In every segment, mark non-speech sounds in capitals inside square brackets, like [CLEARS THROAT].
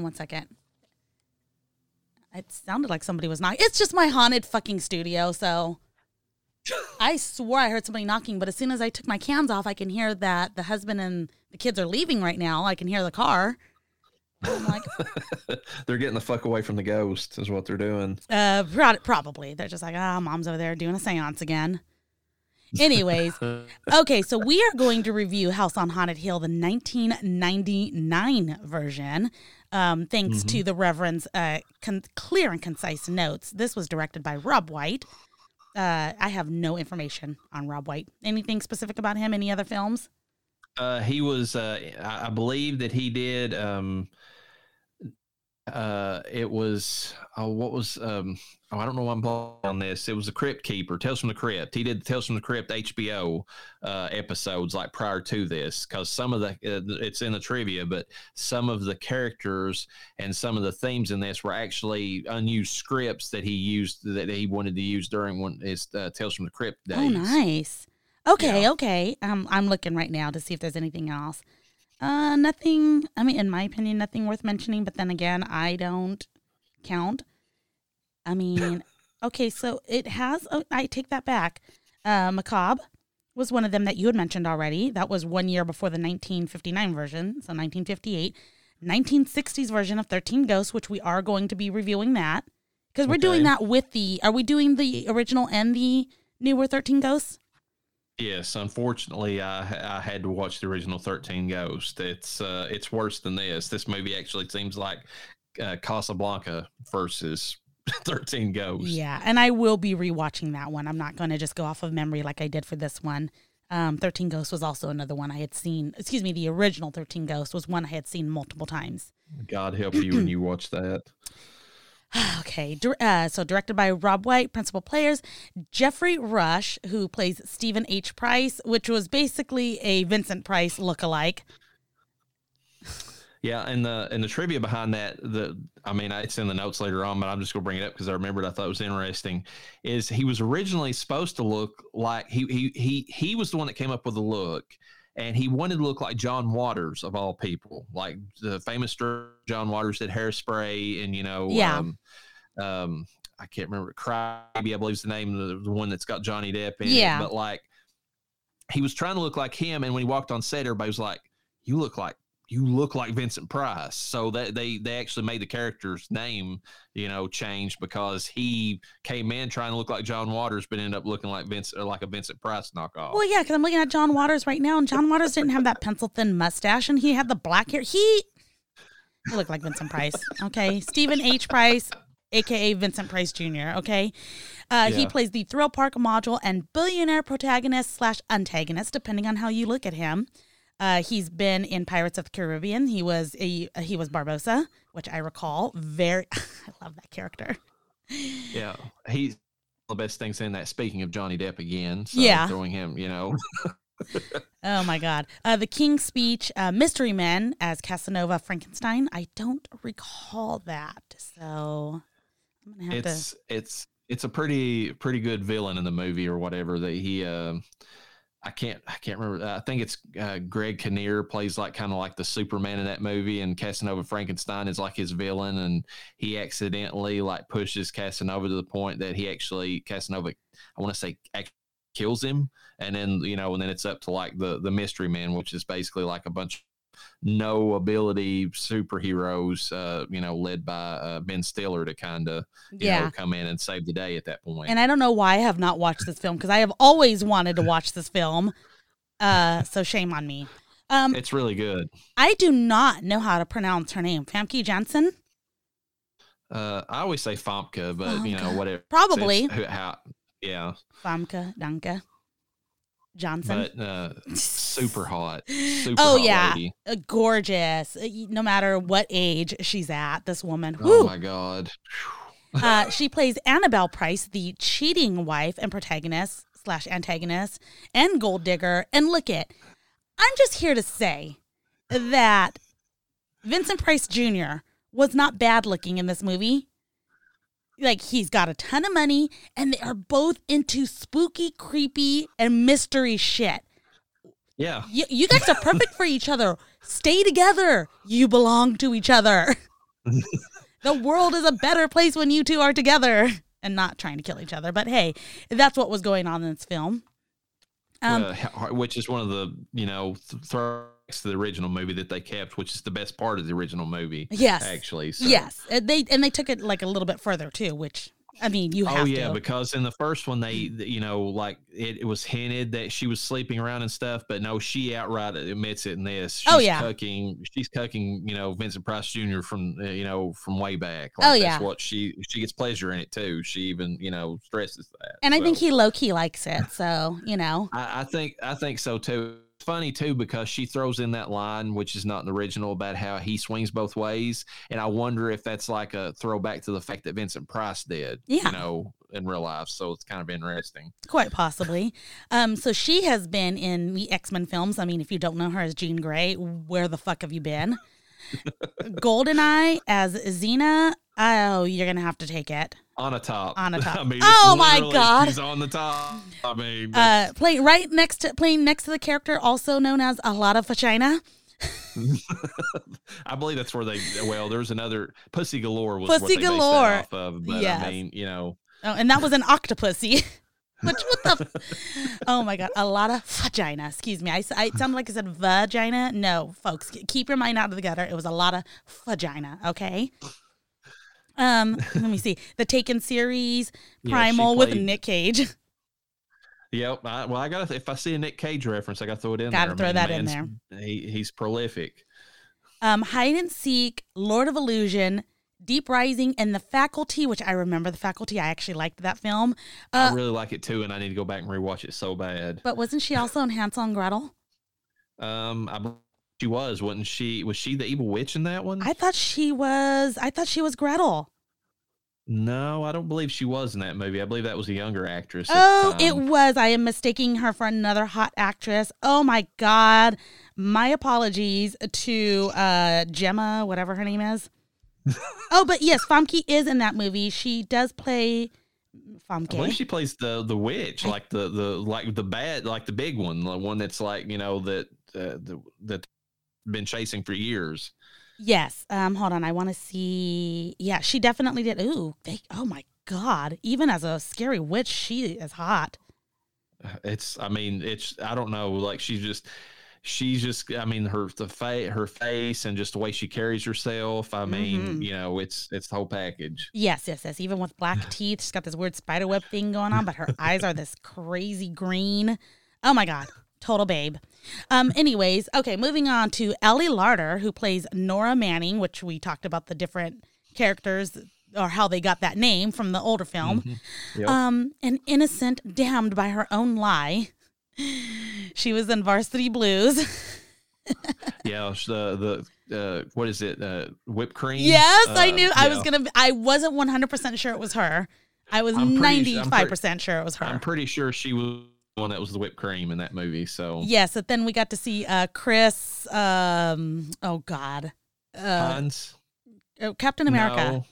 On one second. It sounded like somebody was knocking. It's just my haunted fucking studio, so [LAUGHS] I swore I heard somebody knocking, but as soon as I took my cans off, I can hear that the husband and the kids are leaving right now. I can hear the car. I'm like, [LAUGHS] they're getting the fuck away from the ghost, is what they're doing. uh, probably. They're just like, ah, mom's over there doing a seance again. Anyways, okay, so we are going to review House on Haunted Hill, the 1999 version. Um, thanks to the Reverend's uh, con- clear and concise notes. This was directed by Rob White. Uh, I have no information on Rob White. Anything specific about him? Any other films? Uh, he was, uh, I I believe that he did. Um, uh, it was, oh, what was, um, oh, I don't know why I'm blanking on this. It was the Crypt Keeper, Tales from the Crypt. He did the Tales from the Crypt HBO uh, episodes like prior to this because some of the, uh, it's in the trivia, but some of the characters and some of the themes in this were actually unused scripts that he used that he wanted to use during one his uh, Tales from the Crypt days. Oh, nice. Okay, Yeah. okay. Um, I'm looking right now to see if there's anything else. Uh, nothing. I mean, in my opinion, nothing worth mentioning. But then again, I don't count. I mean, [LAUGHS] okay, so it has. Oh, I take that back. Uh, Macabre was one of them that you had mentioned already. That was one year before the 1959 version, so 1958. 1960s version of 13 Ghosts, which we are going to be reviewing that because we're doing that with the. Are we doing the original and the newer 13 Ghosts? Yes, unfortunately, I I had to watch the original Thirteen Ghost. It's uh, it's worse than this. This movie actually seems like uh, Casablanca versus [LAUGHS] Thirteen Ghosts. Yeah, and I will be rewatching that one. I'm not going to just go off of memory like I did for this one. Um, 13 Ghosts was also another one I had seen. Excuse me, the original 13 Ghosts was one I had seen multiple times. God help you when you watch that. [CLEARS THROAT] [SIGHS] Okay, uh, so directed by Rob White, principal players Geoffrey Rush, who plays Stephen H. Price, which was basically a Vincent Price look-alike. Yeah, and the and the trivia behind that, the I mean, it's in the notes later on, but I'm just gonna bring it up because I remembered I thought it was interesting. Is he was originally supposed to look like he he he he was the one that came up with the look, and he wanted to look like John Waters of all people, like the famous John Waters did Hairspray, and you know, Yeah. um, um, I can't remember Cry, I believe is the name of the, the one that's got Johnny Depp in Yeah. it, but like he was trying to look like him, and when he walked on set, everybody was like, "You look like." You look like Vincent Price, so that they they actually made the character's name, you know, change because he came in trying to look like John Waters, but ended up looking like Vince or like a Vincent Price knockoff. Well, yeah, because I'm looking at John Waters right now, and John [LAUGHS] Waters didn't have that pencil thin mustache, and he had the black hair. He, looked like Vincent Price. Okay, Stephen H. Price, aka Vincent Price Jr. Okay, uh, he plays the thrill park module and billionaire protagonist slash antagonist, depending on how you look at him. Uh, he's been in Pirates of the Caribbean. He was a he was Barbossa, which I recall very. [LAUGHS] I love that character. Yeah, he's the best things in that. Speaking of Johnny Depp again, so Yeah. throwing him, you know, [LAUGHS] Oh my God. Uh, the King's Speech, uh, Mystery Men as Casanova Frankenstein. I don't recall that. So I'm to have it's it's it's a pretty pretty good villain in the movie or whatever that he. Uh, I can't I can't remember. I think it's uh, Greg Kinnear plays like kind of like the Superman in that movie, and Casanova Frankenstein is like his villain, and he accidentally like pushes Casanova to the point that he actually Casanova I want to say kills him, and then you know, and then it's up to like the the Mystery Man, which is basically like a bunch no ability superheroes, uh, you know, led by uh, Ben Stiller to kind of Yeah. know, come in and save the day at that point. And I don't know why I have not watched this film because I have always wanted to watch this film. Uh, so shame on me. Um, it's really good. I do not know how to pronounce her name. Famke Janssen? Uh, I always say Famke, but you know, whatever. Probably. How, yeah, Famke, Danke, Johnson. but uh, super hot. Super Oh, hot yeah. lady. Uh, gorgeous. Uh, No matter what age she's at, this woman. Oh my god. [LAUGHS] Uh, she plays Annabelle Price, the cheating wife and protagonist slash antagonist and gold digger. And look it, I'm just here to say that Vincent Price Jr. was not bad looking in this movie. Like he's got a ton of money, and they are both into spooky, creepy, and mystery shit. Yeah. You, you guys are perfect for each other. Stay together. You belong to each other. [LAUGHS] the world is a better place when you two are together and not trying to kill each other. But hey, that's what was going on in this film. Um, uh, which is one of the you know th- to the original movie that they kept, which is the best part of the original movie. Yes, actually. So. Yes, they and they took it like a little bit further too, which I mean, you have. Oh yeah, to. because in the first one, they you know like it, it, was hinted that she was sleeping around and stuff, but no, she outright admits it in this. Oh, she's oh yeah, cucking. She's cucking. You know, Vincent Price Jr. from uh, you know from way back. Like, oh that's yeah, what she she gets pleasure in it too. She even you know stresses that. And so. I think he low key likes it. So you know, I, I think I think so too funny too because she throws in that line, which is not an original, about how he swings both ways, and I wonder if that's like a throwback to the fact that Vincent Price did, yeah. you know, in real life. So it's kind of interesting. Quite possibly. Um, so she has been in the X Men films. I mean, if you don't know her as Jean Grey, where the fuck have you been? [LAUGHS] Goldeneye as Xena. Oh, you're gonna have to take it on a top. On a top. [LAUGHS] I mean, oh my god, he's on the top. I mean, uh, playing right next to playing next to the character, also known as a lot of vagina. [LAUGHS] I believe that's where they. Well, there's another Pussy Galore was Pussy Galore off of, but yes. I mean, you know. Oh, and that was an octopussy. [LAUGHS] Which what the? F- oh my god, a lot of vagina. Excuse me. I, I sounded like I said vagina. No, folks, keep your mind out of the gutter. It was a lot of vagina. Okay. Um, let me see. The Taken series, Primal yeah, with Nick Cage. [LAUGHS] Yep. I, well, I got to, if I see a Nick Cage reference, I got to throw it in there. Gotta throw that in there. He, he's prolific. Um, Hide and Seek, Lord of Illusion, Deep Rising, and The Faculty, which I remember The Faculty. I actually liked that film. Uh, I really like it too, and I need to go back and rewatch it so bad. But wasn't she also in Hansel and Gretel? Um, I she was, wasn't she? Was she the evil witch in that one? I thought she was. I thought she was Gretel. No, I don't believe she was in that movie. I believe that was a younger actress. Oh, it was. I am mistaking her for another hot actress. Oh my god. My apologies to uh Gemma, whatever her name is. [LAUGHS] oh, but yes, Famke is in that movie. She does play Famke. I believe she plays the the witch, like the the like the bad, like the big one, the one that's like you know that uh, the, that been chasing for years. Yes. Um. Hold on. I want to see. Yeah, she definitely did. Ooh. They, oh my god. Even as a scary witch, she is hot. It's. I mean, it's. I don't know. Like she's just. She's just. I mean, her the fa- her face and just the way she carries herself. I mean, mm-hmm. you know, it's it's the whole package. Yes. Yes. Yes. Even with black [SIGHS] teeth, she's got this weird spider web thing going on, but her eyes are this crazy green. Oh my god. Total babe. Um, anyways, okay, moving on to Ali Larter, who plays Nora Manning, which we talked about the different characters or how they got that name from the older film. Mm-hmm. Yep. Um, an innocent damned by her own lie. [LAUGHS] She was in Varsity Blues. [LAUGHS] yeah, the the uh, what is it? Uh, whipped cream. Yes, uh, I knew. Yeah. I was gonna. I wasn't one hundred percent sure it was her. I was ninety five percent sure it was her. I'm pretty sure she was one that was the whipped cream in that movie. So yes, but then we got to see uh Chris. Um, oh God, uh, Hans, oh, Captain America. No.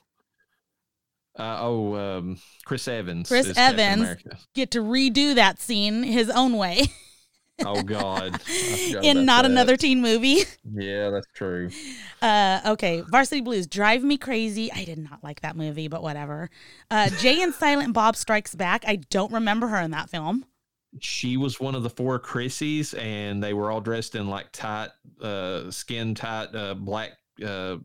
Uh, oh, um, Chris Evans. Chris Evans get to redo that scene his own way. oh God! [LAUGHS] In not that. another teen movie. Yeah, that's true. Uh, okay, Varsity Blues drive me crazy. I did not like that movie, but whatever. Uh, Jay and Silent Bob Strikes Back. I don't remember her in that film she was one of the four Chrissies, and they were all dressed in like tight, uh, skin tight, uh, black uh,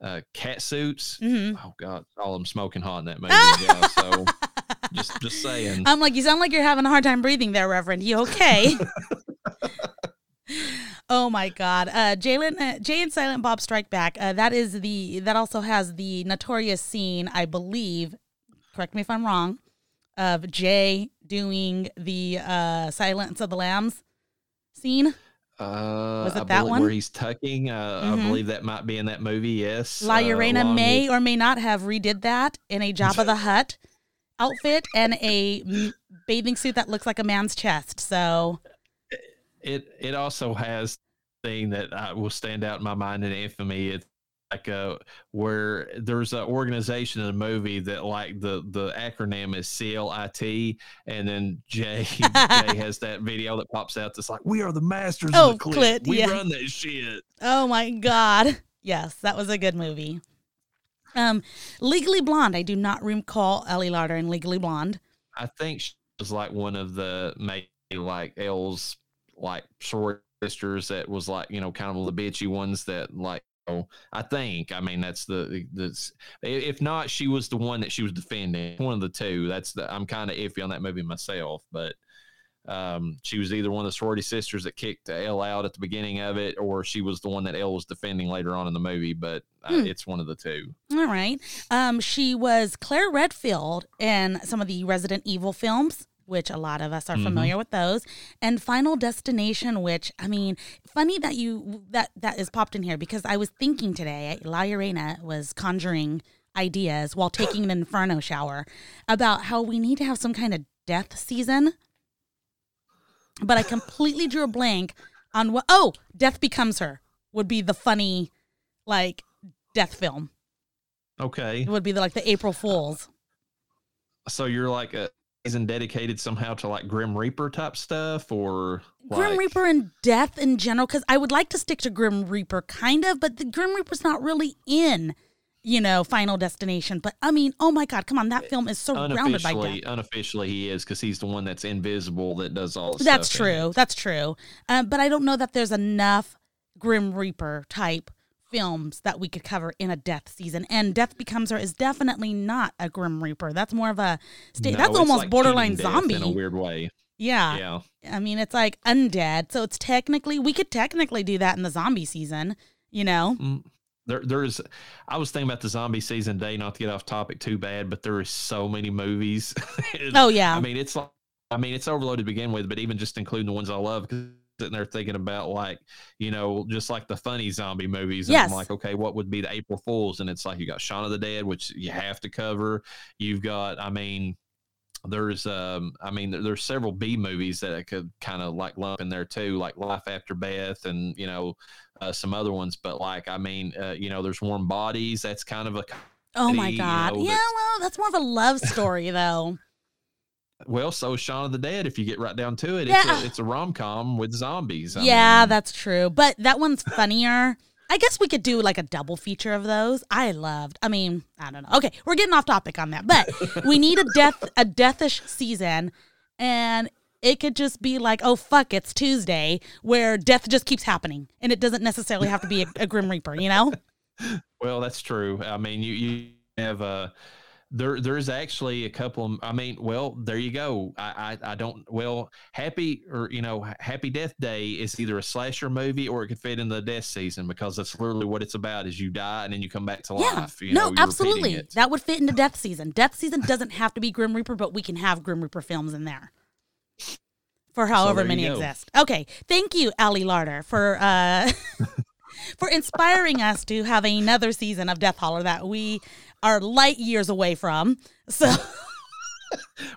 uh, cat suits. Mm-hmm. Oh God, all of them smoking hot in that movie. yeah, so [LAUGHS] just just saying. I'm like, you sound like you're having a hard time breathing there, Reverend. You okay? [LAUGHS] oh my God, uh, Jalen, uh, Jay and Silent Bob Strike Back. Uh, that is the that also has the notorious scene, I believe. Correct me if I'm wrong. Of Jay doing the uh, Silence of the Lambs scene? Uh, was it I that one where he's tucking? Uh, mm-hmm. I believe that might be in that movie. Yes, La Llorona uh, may with... or may not have redid that in a Jabba the [LAUGHS] Hut outfit and a bathing suit that looks like a man's chest. So it it also has thing that uh, will stand out in my mind in infamy. It's like uh where there's an organization in the movie that like the the acronym is CLIT and then Jay Jay [LAUGHS] has that video that pops out that's like we are the masters Oh, of the clit. clit, we yeah. run that shit. Oh my god. Yes, that was a good movie. Um, Legally Blonde. I do not recall Ali Larter in Legally Blonde. I think she was like one of the maybe like Elle's like short sisters that was like you know kind of the bitchy ones that like I think I mean that's the the if not she was the one that she was defending one of the two that's the I'm kind of iffy on that movie myself but um she was either one of the sorority sisters that kicked Elle out at the beginning of it or she was the one that Elle was defending later on in the movie but uh, Hmm. it's one of the two All right. Um, she was Claire Redfield in some of the Resident Evil films, which a lot of us are Mhm. familiar with those, and Final Destination, which I mean, funny that you that that is popped in here because I was thinking today, La Llorona was conjuring ideas while [GASPS] taking an inferno shower about how we need to have some kind of death season. But I completely drew a blank on what oh, Death Becomes Her would be the funny like death film. okay It would be the, like the April Fools. So you're like a isn't dedicated somehow to like Grim Reaper type stuff or Grim Reaper and death in general, because I would like to stick to Grim Reaper kind of, but the Grim Reaper's not really in, you know, Final Destination. But I mean, oh my God, come on, that film is surrounded by death. unofficially he is because he's the one that's invisible that does all That's stuff true. That's true. Um, but I don't know that there's enough Grim Reaper type films that we could cover in a death season. And Death Becomes Her is definitely not a Grim Reaper. That's more of a state. No, that's almost like borderline zombie. in a weird way yeah. yeah I mean, it's like undead. So it's technically, we could technically do that in the zombie season, you know? Mm, there, there's i was thinking about the zombie season day not to get off topic too bad but there is so many movies [LAUGHS] Oh, yeah. i mean it's like i mean it's overloaded to begin with but even just including the ones i love 'cause sitting there thinking about like you know just like the funny zombie movies and Yes. i'm like okay what would be the april fools and it's like you got shaun of the dead which you have to cover you've got i mean there's um i mean there- there's several b movies that i could kind of like lump in there too like life after beth and you know uh, some other ones but like i mean uh, you know there's warm bodies that's kind of a Oh my comedy, you God. know, yeah, that's- well, that's more of a love story, though. Well so is shaun of the dead if you get right down to it it's Yeah. a, it's a rom-com with zombies I yeah, mean, that's true. But that one's funnier. I guess we could do like a double feature of those. I loved. I mean, I don't know. Okay, we're getting off topic on that, but we need a death a deathish season, and it could just be like, oh fuck, it's Tuesday, where death just keeps happening, and it doesn't necessarily have to be a, a grim reaper, you know? [LAUGHS] Well, that's true. I mean, you you have uh there there's actually a couple of I mean, well, there you go. I I, I don't well, happy or you know, Happy Death Day is either a slasher movie or it could fit in the death season because that's literally what it's about is you die and then you come back to Yeah. life. You no, know, absolutely. That would fit into Death Season. Death Season doesn't have to be Grim Reaper, but we can have Grim Reaper films in there. For however you many exist. Okay. Thank you, Ali Larter, for uh [LAUGHS] for inspiring us to have another season of Death Holler that we are light years away from. So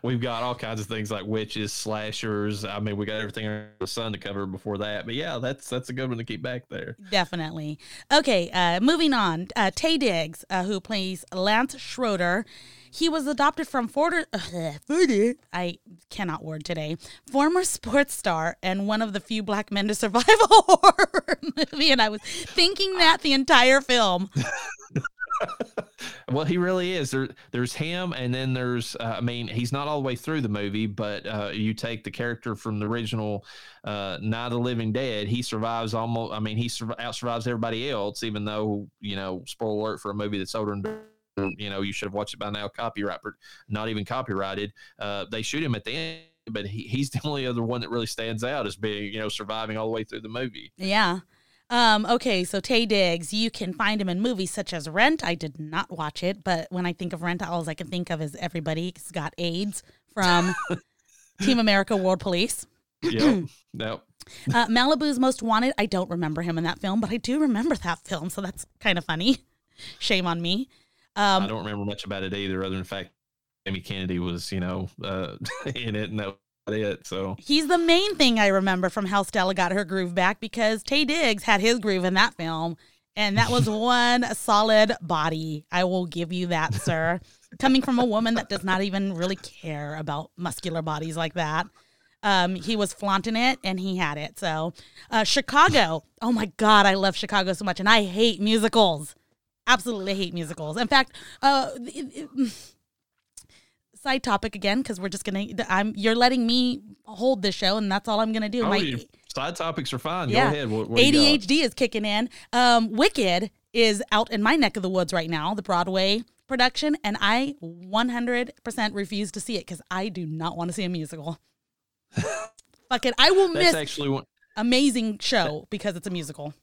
We've got all kinds of things like witches, slashers. I mean, we got everything under the sun to cover before that. But yeah, that's that's a good one to keep back there. definitely. Okay, uh moving on. Uh Taye Diggs, uh, who plays Lance Schroeder. He was adopted from Forder, [LAUGHS] I cannot word today, former sports star and one of the few black men to survive a [LAUGHS] horror movie. And I was thinking that the entire film. [LAUGHS] Well, he really is. There, there's him, and then there's. Uh, I mean, he's not all the way through the movie, but uh, you take the character from the original uh, Night of the Living Dead. He survives almost. I mean, he sur- out survives everybody else, even though you know, spoiler alert for a movie that's older and you know, you should have watched it by now. Copyright, not even copyrighted. Uh, they shoot him at the end, but he, he's the only other one that really stands out as being, you know, surviving all the way through the movie. Yeah. Um, okay, so Taye Diggs, you can find him in movies such as Rent. I did not watch it, but when I think of Rent, all I can think of is everybody's got AIDS from [LAUGHS] Team America World Police. Yep. [CLEARS THROAT] no. Uh, Malibu's Most Wanted. I don't remember him in that film, but I do remember that film, so that's kind of funny. Shame on me. I Um, don't remember much about it either, other than the fact Jamie Kennedy was, you know, uh, [LAUGHS] in it, and that it. So he's the main thing I remember from how Stella got her groove back because Taye Diggs had his groove in that film, And that was [LAUGHS] one solid body. I will give you that, [LAUGHS] sir. Coming from a woman that does not even really care about muscular bodies like that. Um, he was flaunting it and he had it. So, uh, Chicago. Oh my God, I love Chicago so much. And I hate musicals. Absolutely hate musicals. In fact, uh, it, it, side topic again because we're just gonna. I'm you're letting me hold this show, and that's all I'm gonna do. Oh, My side topics are fine. Yeah. Go ahead. What, what do you got? ADHD is kicking in. Um, Wicked is out in my neck of the woods right now, the Broadway production, and I 100% refuse to see it because I do not want to see a musical. [LAUGHS] Fuck it, I will That's miss actually one. amazing show because it's a musical.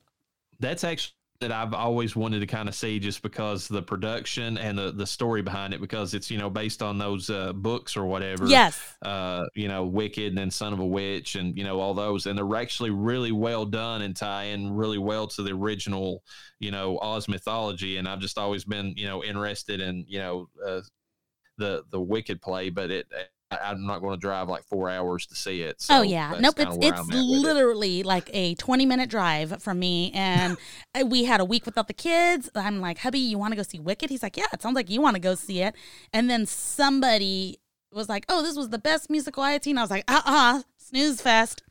That's actually that I've always wanted to kind of see, just because the production and the the story behind it, because it's you know based on those uh, books or whatever. Yes, uh, you know, Wicked and then Son of a Witch and, you know, all those. And they're actually really well done and tie in really well to the original, you know, Oz mythology. And I've just always been, you know, interested in, you know, uh, the, the Wicked play, but it, I'm not going to drive like four hours to see it. So oh yeah, nope. It's it's I'm at with it. literally like a twenty minute drive from me, and [LAUGHS] we had a week without the kids. I'm like, hubby, you want to go see Wicked? He's like, yeah, it sounds like you want to go see it. And then somebody was like, oh, this was the best musical I had seen. I was like, uh uh snooze fest,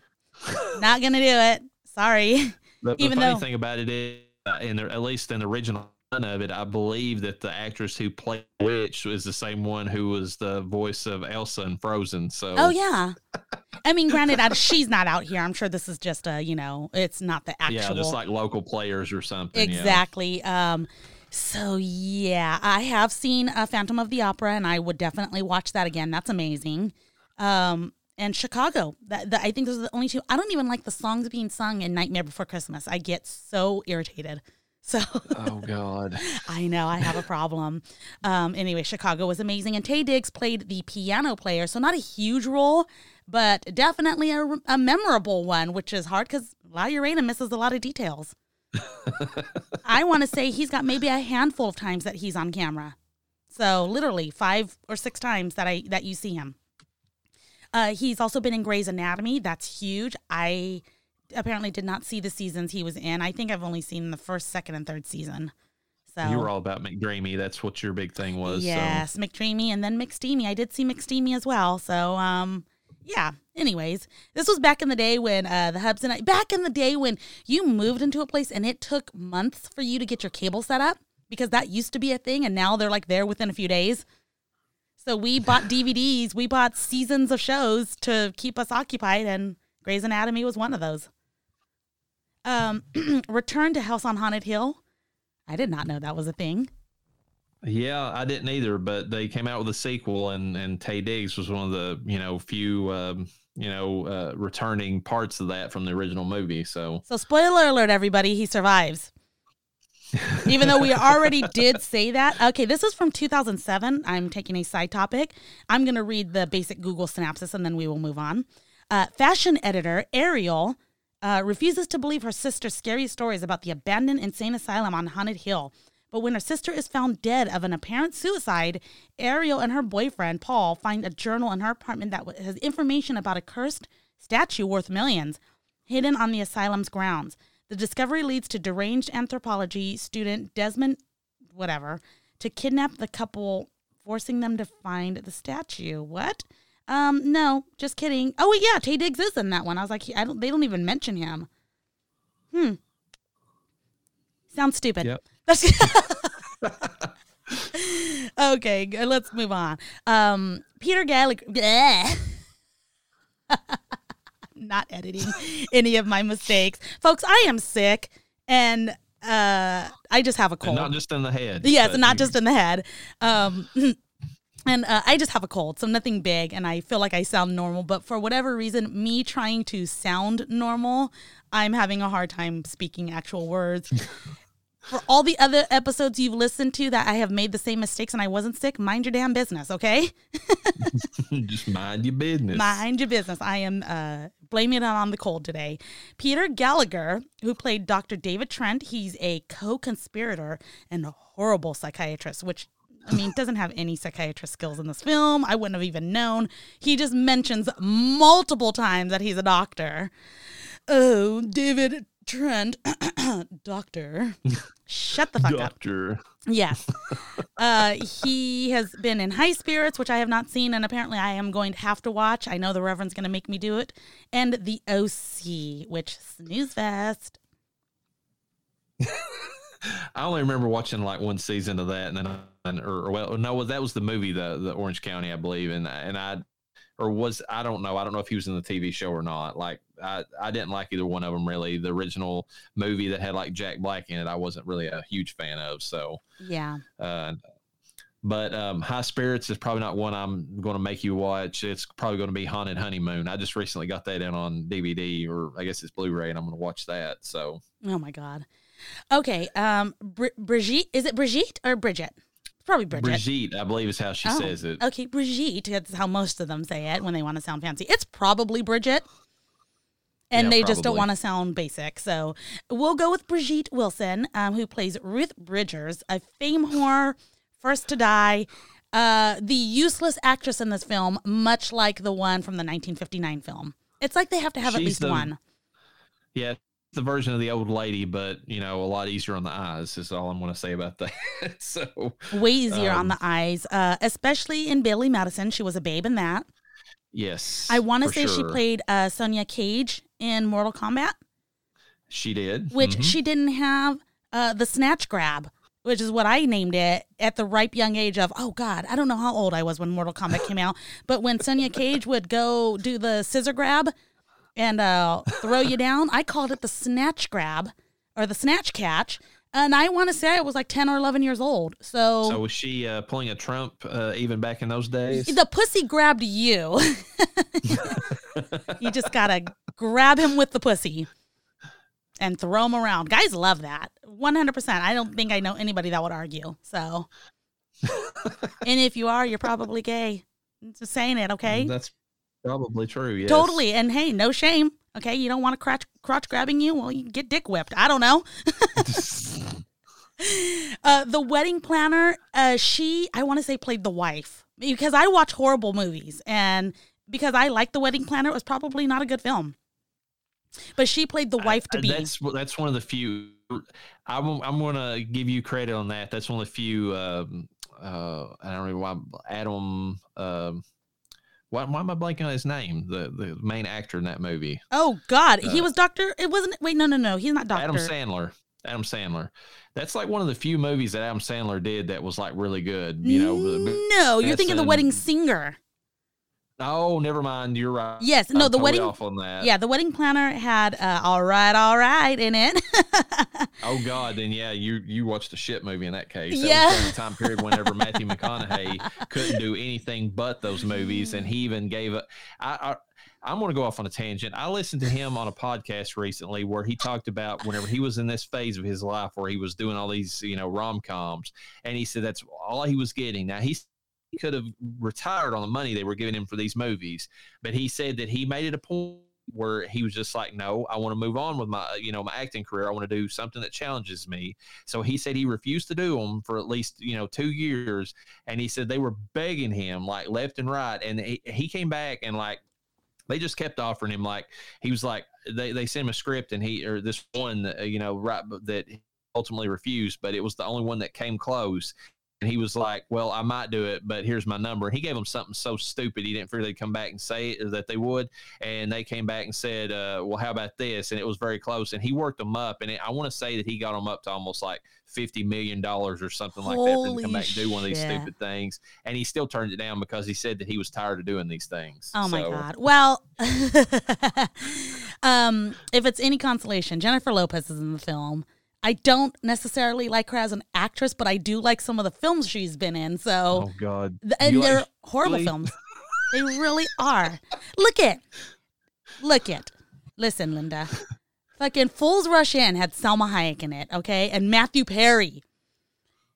not gonna do it. Sorry. The, the even funny though- thing about it is, uh, in the, at least in the original run of it, I believe that the actress who played witch is the same one who was the voice of Elsa in Frozen. So Oh yeah. I mean, granted, I, she's not out here. I'm sure this is just a, you know, it's not the actual. yeah, just like local players or something. yeah. Exactly. Um, so yeah, I have seen uh, Phantom of the Opera, and I would definitely watch that again. That's amazing. Um, and Chicago. That, that I think those are the only two. I don't even like the songs being sung in Nightmare Before Christmas. I get so irritated. So Oh God. [LAUGHS] I know I have a problem. Um, anyway, Chicago was amazing, and Taye Diggs played the piano player, so not a huge role, but definitely a, a memorable one, which is hard because La Urena misses a lot of details. [LAUGHS] I want to say he's got maybe a handful of times that he's on camera, so literally five or six times that I that you see him. Uh, he's also been in Grey's Anatomy. That's huge. I apparently did not see the seasons he was in. I think I've only seen the first, second, and third season. So You were all about McDreamy. That's what your big thing was. Yes, McDreamy and then McSteamy. I did see McSteamy as well. So um yeah. Anyways, this was back in the day when uh the hubs and I back in the day when you moved into a place and it took months for you to get your cable set up because that used to be a thing and now they're like there within a few days. So we [LAUGHS] bought DVDs, we bought seasons of shows to keep us occupied and Grey's Anatomy was one of those. Um [CLEARS THROAT] Return to House on Haunted Hill. I did not know that was a thing. Yeah, I didn't either, but they came out with a sequel, and and Taye Diggs was one of the you know few um, you know uh, returning parts of that from the original movie. So So, spoiler alert, everybody, he survives. Even though we [LAUGHS] already did say that. Okay, this is from 2007. I'm taking a side topic. I'm going to read the basic Google synopsis and then we will move on. Uh, fashion editor Ariel uh, refuses to believe her sister's scary stories about the abandoned insane asylum on Haunted Hill. But when her sister is found dead of an apparent suicide, Ariel and her boyfriend, Paul, find a journal in her apartment that has information about a cursed statue worth millions hidden on the asylum's grounds. The discovery leads to deranged anthropology student Desmond, whatever, to kidnap the couple, forcing them to find the statue. What? Um, no, just kidding. Oh yeah, Taye Diggs is in that one. I was like, I don't. They don't even mention him. Hmm. Sounds stupid. Yep. [LAUGHS] Okay. Let's move on. Um, Peter Gallagher. Not editing any of my mistakes, folks. I am sick, and uh, I just have a and cold. not just in the head. Yes, not you- just in the head. Um, and uh, I just have a cold, so nothing big, and I feel like I sound normal. But for whatever reason, me trying to sound normal, I'm having a hard time speaking actual words. [LAUGHS] for all the other episodes you've listened to that I have made the same mistakes and I wasn't sick, mind your damn business, okay? [LAUGHS] [LAUGHS] just mind your business. Mind your business. I am uh, blaming it on the cold today. Peter Gallagher, who played Dr. David Trent, he's a co conspirator and a horrible psychiatrist, which, I mean, doesn't have any psychiatrist skills in this film. I wouldn't have even known. He just mentions multiple times that he's a doctor. Oh, David Trent, [COUGHS] doctor, shut the fuck up. Doctor. Yes. uh, he has been in High Spirits, which I have not seen, and apparently I am going to have to watch. I know the Reverend's going to make me do it. And The OC, which snooze fest. [LAUGHS] [LAUGHS] I only remember watching like one season of that, and then and, or, or well, no, that was the movie, the the Orange County, I believe, and and I or was I don't know, I don't know if he was in the TV show or not. Like I I didn't like either one of them really. The original movie that had like Jack Black in it, I wasn't really a huge fan of. So Yeah. uh, but um, High Spirits is probably not one I'm going to make you watch. It's probably going to be Haunted Honeymoon. I just recently got that in on DVD, or I guess it's Blu-ray, and I'm going to watch that. So Oh my God. Okay. Um, Bri- Brigitte, is it Brigitte or Bridget? Probably Bridget. Brigitte, I believe, is how she Oh, says it. Okay, Brigitte. That's how most of them say it when they want to sound fancy. It's probably Bridget. And Yeah, they just don't want to sound basic. So we'll go with Brigitte Wilson, um, who plays Ruth Bridgers, a fame whore, first to die. Uh, the useless actress in this film, much like the one from the 1959 film. It's like they have to have at least the- one. Yeah, the version of the old lady, but you know, a lot easier on the eyes. Is all I'm going to say about that. [LAUGHS] so Way easier on um, the eyes, uh, especially in Billy Madison. She was a babe in that. yes, I want to say she played uh, Sonya Cage in Mortal Kombat. She did, which Mhm. she didn't have uh, the snatch grab, which is what I named it at the ripe young age of, oh God, I don't know how old I was when Mortal Kombat came out, but when Sonya Cage would go do the scissor grab and uh, throw you down, I called it the snatch grab or the snatch catch. And I want to say I was like 10 or 11 years old. So, So was she uh, pulling a Trump uh, even back in those days? the pussy grabbed you. [LAUGHS] you just got to grab him with the pussy and throw him around. Guys love that. 100%. I don't think I know anybody that would argue. So, [LAUGHS] and if you are, you're probably gay. Just saying it, okay? That's probably true. Yes. Totally. And hey, no shame. Okay. You don't want a crotch, crotch grabbing you? Well, you can get dick whipped. I don't know. [LAUGHS] Uh, the wedding planner, uh, she, I want to say, played the wife because I watch horrible movies, and because I like the wedding planner, it was probably not a good film. But she played the wife to be. That's that's one of the few. I'm I'm going to give you credit on that. That's one of the few. Um, uh, I don't know why Adam. Um, why, why am I blanking on his name? The the main actor in that movie, Oh God, he Uh, was Doctor. It wasn't. Wait, no, no, no. He's not Doctor. Adam Sandler. Adam Sandler. That's like one of the few movies that Adam Sandler did that was like really good. You know. no, you're thinking the wedding singer. Oh, never mind. You're right. Yes, no, I'm the totally wedding. off on that. Yeah, the wedding planner had uh, "All Right, All Right" in it. [LAUGHS] Oh God, then yeah, you you watched a shit movie in that case. That Yeah. was the time period whenever [LAUGHS] Matthew McConaughey couldn't do anything but those movies, and he even gave it. I I'm going to go off on a tangent. I listened to him on a podcast recently where he talked about whenever he was in this phase of his life where he was doing all these you know rom coms, and he said that's all he was getting. Now he's he could have retired on the money they were giving him for these movies, but he said that he made it a point where he was just like, no, I want to move on with my, you know, my acting career. I want to do something that challenges me. So he said he refused to do them for at least, you know, two years. And he said they were begging him like left and right. And he, he came back and like, they just kept offering him like he was like they, they sent him a script and he or this one uh, you know right that ultimately refused but it was the only one that came close and he was like, "Well, I might do it, but here's my number." He gave them something so stupid he didn't figure they'd come back and say it, that they would. And they came back and said, uh, "Well, how about this?" And it was very close. And he worked them up, and it, I want to say that he got them up to almost like fifty million dollars or something like that for them to come Holy back and do one of these shit. stupid things. And he still turned it down because he said that he was tired of doing these things. Oh my god. Well, [LAUGHS] um, if it's any consolation, Jennifer Lopez is in the film. I don't necessarily like her as an actress, but I do like some of the films she's been in. So, Oh God! and You they're like- horrible really? films. They really are. Look it. Look it. Listen, Linda. Fucking Fools Rush In had Salma Hayek in it, okay, and Matthew Perry.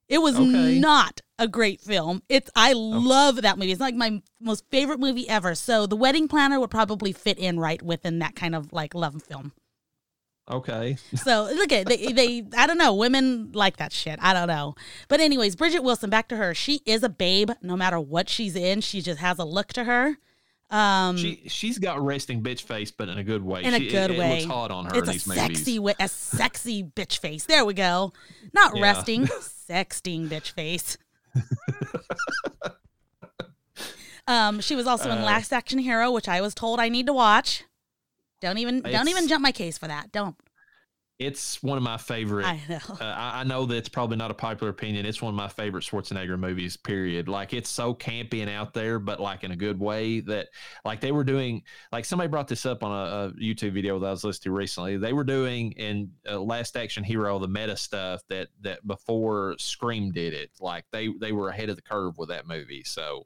It was Okay. not a great film. It's I oh. love that movie. It's like my most favorite movie ever. So The Wedding Planner would probably fit in right within that kind of like love film. Okay. [LAUGHS] So look at they, they I don't know women like that shit I don't know but anyways Bridget Wilson back to her she is a babe no matter what she's in she just has a look to her Um, She she's got resting bitch face, but in a good way. in a She- good it, way. It looks hot on her it's in a sexy movies. way, a sexy bitch face. There we go. Not Yeah. resting, [LAUGHS] sexting bitch face. um, she was also in Uh, Last Action Hero, which I was told I need to watch. Don't even don't even jump my case for that. Don't. It's one of my favorite. I know. uh, I, I know that's probably not a popular opinion. It's one of my favorite Schwarzenegger movies. Period. Like it's so campy and out there, but like in a good way. That like they were doing. Like somebody brought this up on a, a YouTube video that I was listening to recently. They were doing in uh, Last Action Hero the meta stuff that that before Scream did it. Like they they were ahead of the curve with that movie. So.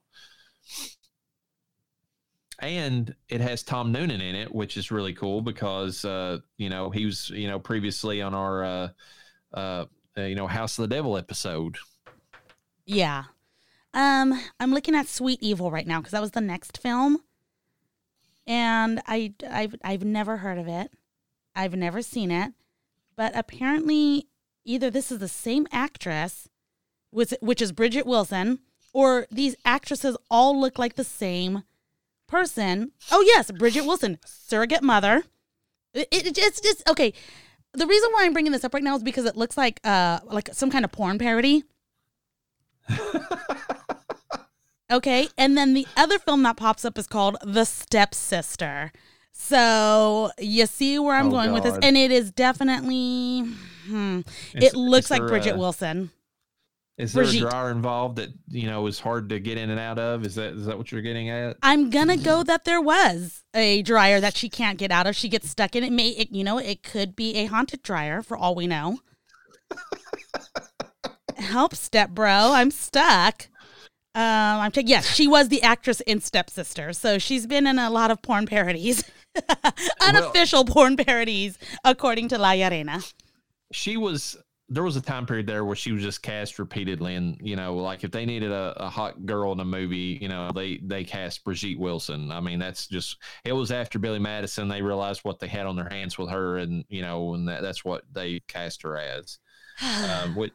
And it has Tom Noonan in it, which is really cool because uh, you know he was you know previously on our uh, uh, uh, you know House of the Devil episode. Yeah. Um, I'm looking at Sweet Evil right now because that was the next film, and I I've I've never heard of it. I've never seen it, but apparently either this is the same actress, which which is Bridget Wilson, or these actresses all look like the same person. Oh yes, Bridget Wilson, surrogate mother. It, it, it's just okay. The reason why I'm bringing this up right now is because it looks like uh like some kind of porn parody. [LAUGHS] Okay, and then the other film that pops up is called The Stepsister. So you see where I'm Oh, going with this, and it is definitely. Hmm, it looks like Bridget a- Wilson. Is there Brigitte. a dryer involved that you know is hard to get in and out of? Is that is that what you're getting at? I'm gonna go that there was a dryer that she can't get out of. She gets stuck in it. May it, you know it could be a haunted dryer for all we know. Help, step bro, I'm stuck. Um, I'm taking. Yes, she was the actress in Stepsister, so she's been in a lot of porn parodies, [LAUGHS] unofficial porn parodies, according to La Arena. She was. There was a time period there where she was just cast repeatedly, and you know, like if they needed a, a hot girl in a movie, you know, they they cast Brigitte Wilson. I mean, that's just. It was after Billy Madison they realized what they had on their hands with her, and you know, and that, that's what they cast her as. [SIGHS] um, which,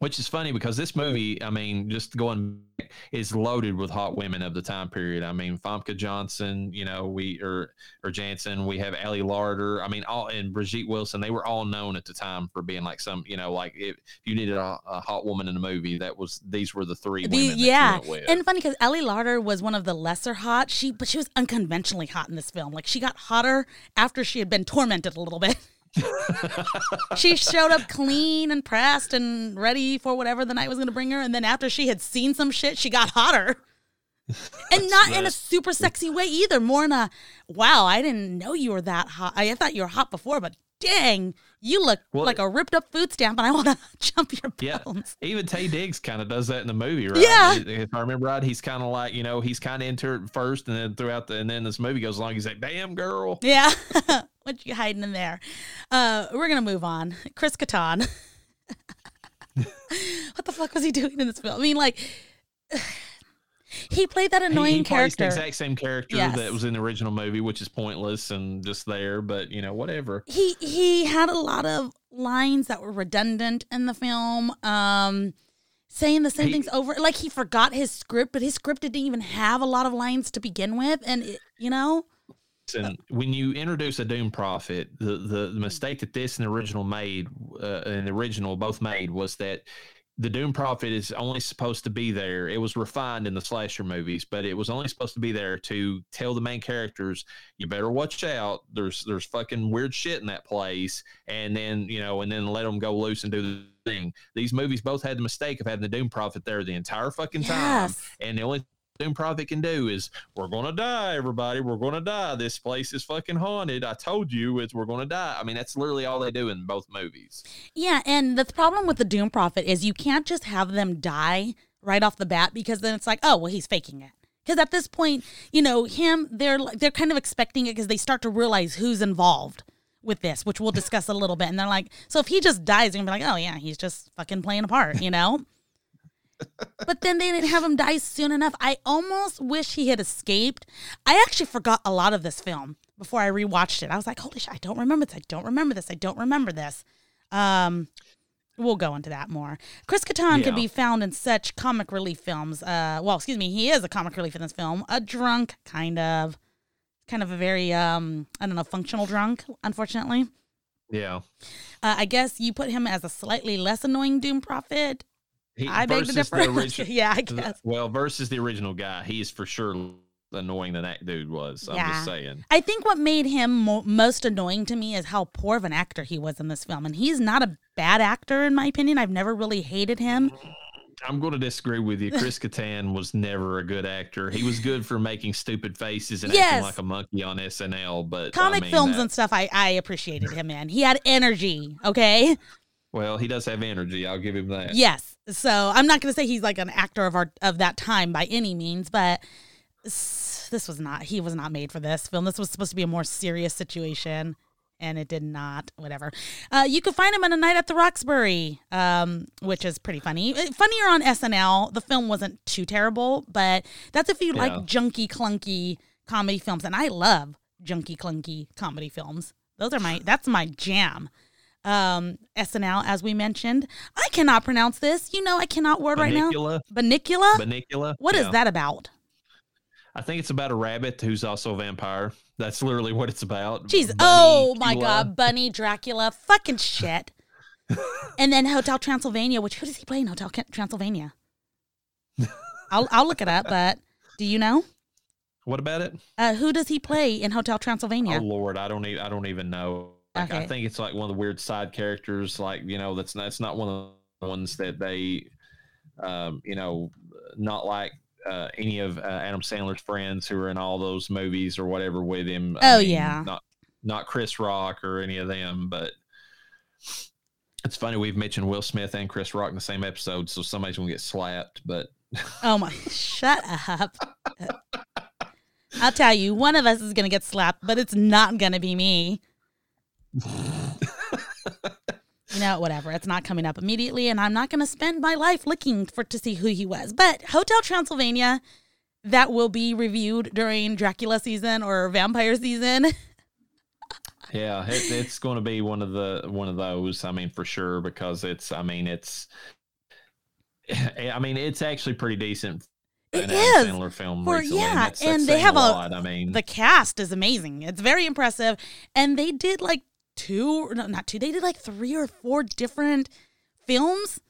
which is funny because this movie, I mean, just going back, is loaded with hot women of the time period. I mean, Famke Johnson, you know, we or or Janssen, we have Ali Larter. I mean, all and Brigitte Wilson. They were all known at the time for being like some, you know, like if you needed a, a hot woman in a movie, that was these were the three The- women. that you yeah, and funny because Ali Larter was one of the lesser hot. She, but she was unconventionally hot in this film. Like she got hotter after she had been tormented a little bit. [LAUGHS] she showed up clean and pressed and ready for whatever the night was going to bring her. And then after she had seen some shit, she got hotter. And [LAUGHS] not in a super sexy way either. More in a, wow, I didn't know you were that hot. I thought you were hot before, but dang, you look Well, like a ripped up food stamp and I want to [LAUGHS] jump your bones. Yeah. Even Taye Diggs kind of does that in the movie, right? Yeah. If I remember right, he's kind of like, you know, he's kind of into it first, and then throughout the, and then this movie goes along, he's like, "Damn girl." Yeah. [LAUGHS] what you hiding in there? Uh, we're gonna move on. Chris Kattan. [LAUGHS] what the fuck was he doing in this film? I mean, like, he played that annoying he, character. the exact same character Yes. that was in the original movie, which is pointless and just there. But you know, whatever. he he had a lot of lines that were redundant in the film. Um, saying the same He- things over. Like he forgot his script, but his script didn't even have a lot of lines to begin with, and it, you know. And when you introduce a Doom Prophet, the, the, the mistake that this and the original made, uh, and the original both made, was that the Doom Prophet is only supposed to be there. It was refined in the slasher movies, but it was only supposed to be there to tell the main characters, "You better watch out. There's there's fucking weird shit in that place," and then you know, and then let them go loose and do the thing. These movies both had the mistake of having the Doom Prophet there the entire fucking time, and the only Doom Prophet can do is we're gonna die, everybody. We're gonna die. This place is fucking haunted. I told you it's we're gonna die. I mean, that's literally all they do in both movies. Yeah, and the problem with the Doom Prophet is you can't just have them die right off the bat because then it's like, oh, well, he's faking it. Because at this point, you know, him, they're they're kind of expecting it because they start to realize who's involved with this, which we'll discuss a little bit. And they're like, so if he just dies, they're gonna be like, oh yeah, he's just fucking playing a part, you know. But then they didn't have him die soon enough. I almost wish he had escaped. I actually forgot a lot of this film before I rewatched it. I was like, holy shit, I don't remember this. I don't remember this. I don't remember this. Um, we'll go into that more. Chris Kattan Yeah. can be found in such comic relief films. Uh, well, excuse me, he is a comic relief in this film. A drunk, kind of, kind of a very um, I don't know, functional drunk. Unfortunately, Yeah. uh, I guess you put him as a slightly less annoying Doom Prophet. He, I beg to differ. the original. [LAUGHS] yeah, I guess. Well, versus the original guy, he's for sure annoying than that dude was. I'm Yeah. just saying. I think what made him mo- most annoying to me is how poor of an actor he was in this film, and he's not a bad actor in my opinion. I've never really hated him. I'm going to disagree with you. [LAUGHS] Chris Kattan was never a good actor. He was good for making stupid faces and Yes. acting like a monkey on SNL, but I Comic mean, films that- and stuff, I I appreciated him in. He had energy. Okay. Well, he does have energy. I'll give him that. Yes. So I'm not going to say he's like an actor of our of that time by any means, but this was not. He was not made for this film. This was supposed to be a more serious situation, and it did not. Whatever. Uh, you can find him in A Night at the Roxbury, um, which is pretty funny. Uh, Funnier on SNL. The film wasn't too terrible, but that's if you Yeah. like junky clunky comedy films, and I love junky clunky comedy films. Those are my. That's my jam um, SNL, as we mentioned. I cannot pronounce this. You know, I cannot word right now. Bunnicula. Bunnicula? What is Yeah. that about? I think it's about a rabbit who's also a vampire. That's literally what it's about. Jeez. Oh Bunnicula. my God. Bunny, Dracula, fucking shit. [LAUGHS] and then Hotel Transylvania, which who does he play in Hotel Transylvania? I'll, I'll look it up, but do you know? What about it? Uh, who does he play in Hotel Transylvania? Oh Lord, I don't even I don't even know. Like, I think it's like one of the weird side characters. Like you know, that's that's not one of the ones that they, um, you know, not like uh, any of uh, Adam Sandler's friends who are in all those movies or whatever with him. Oh, yeah. not not Chris Rock or any of them, but. It's funny we've mentioned Will Smith and Chris Rock in the same episode, so somebody's gonna get slapped. But Oh my, shut up. [LAUGHS] I'll tell you, one of us is going to get slapped, but it's not going to be me. [LAUGHS] you know, whatever. It's not coming up immediately, and I'm not going to spend my life looking for to see who he was. But Hotel Transylvania, that will be reviewed during Dracula season or vampire season. [LAUGHS] Yeah, it, it's going to be one of the one of those. I mean, for sure, because it's. I mean, it's. I mean, it's actually pretty decent. It is. Sandler film For- recently, yeah, that's- that's and they have a- lot. I mean, the cast is amazing. It's very impressive, and they did like two, no, not two. They did like three or four different films,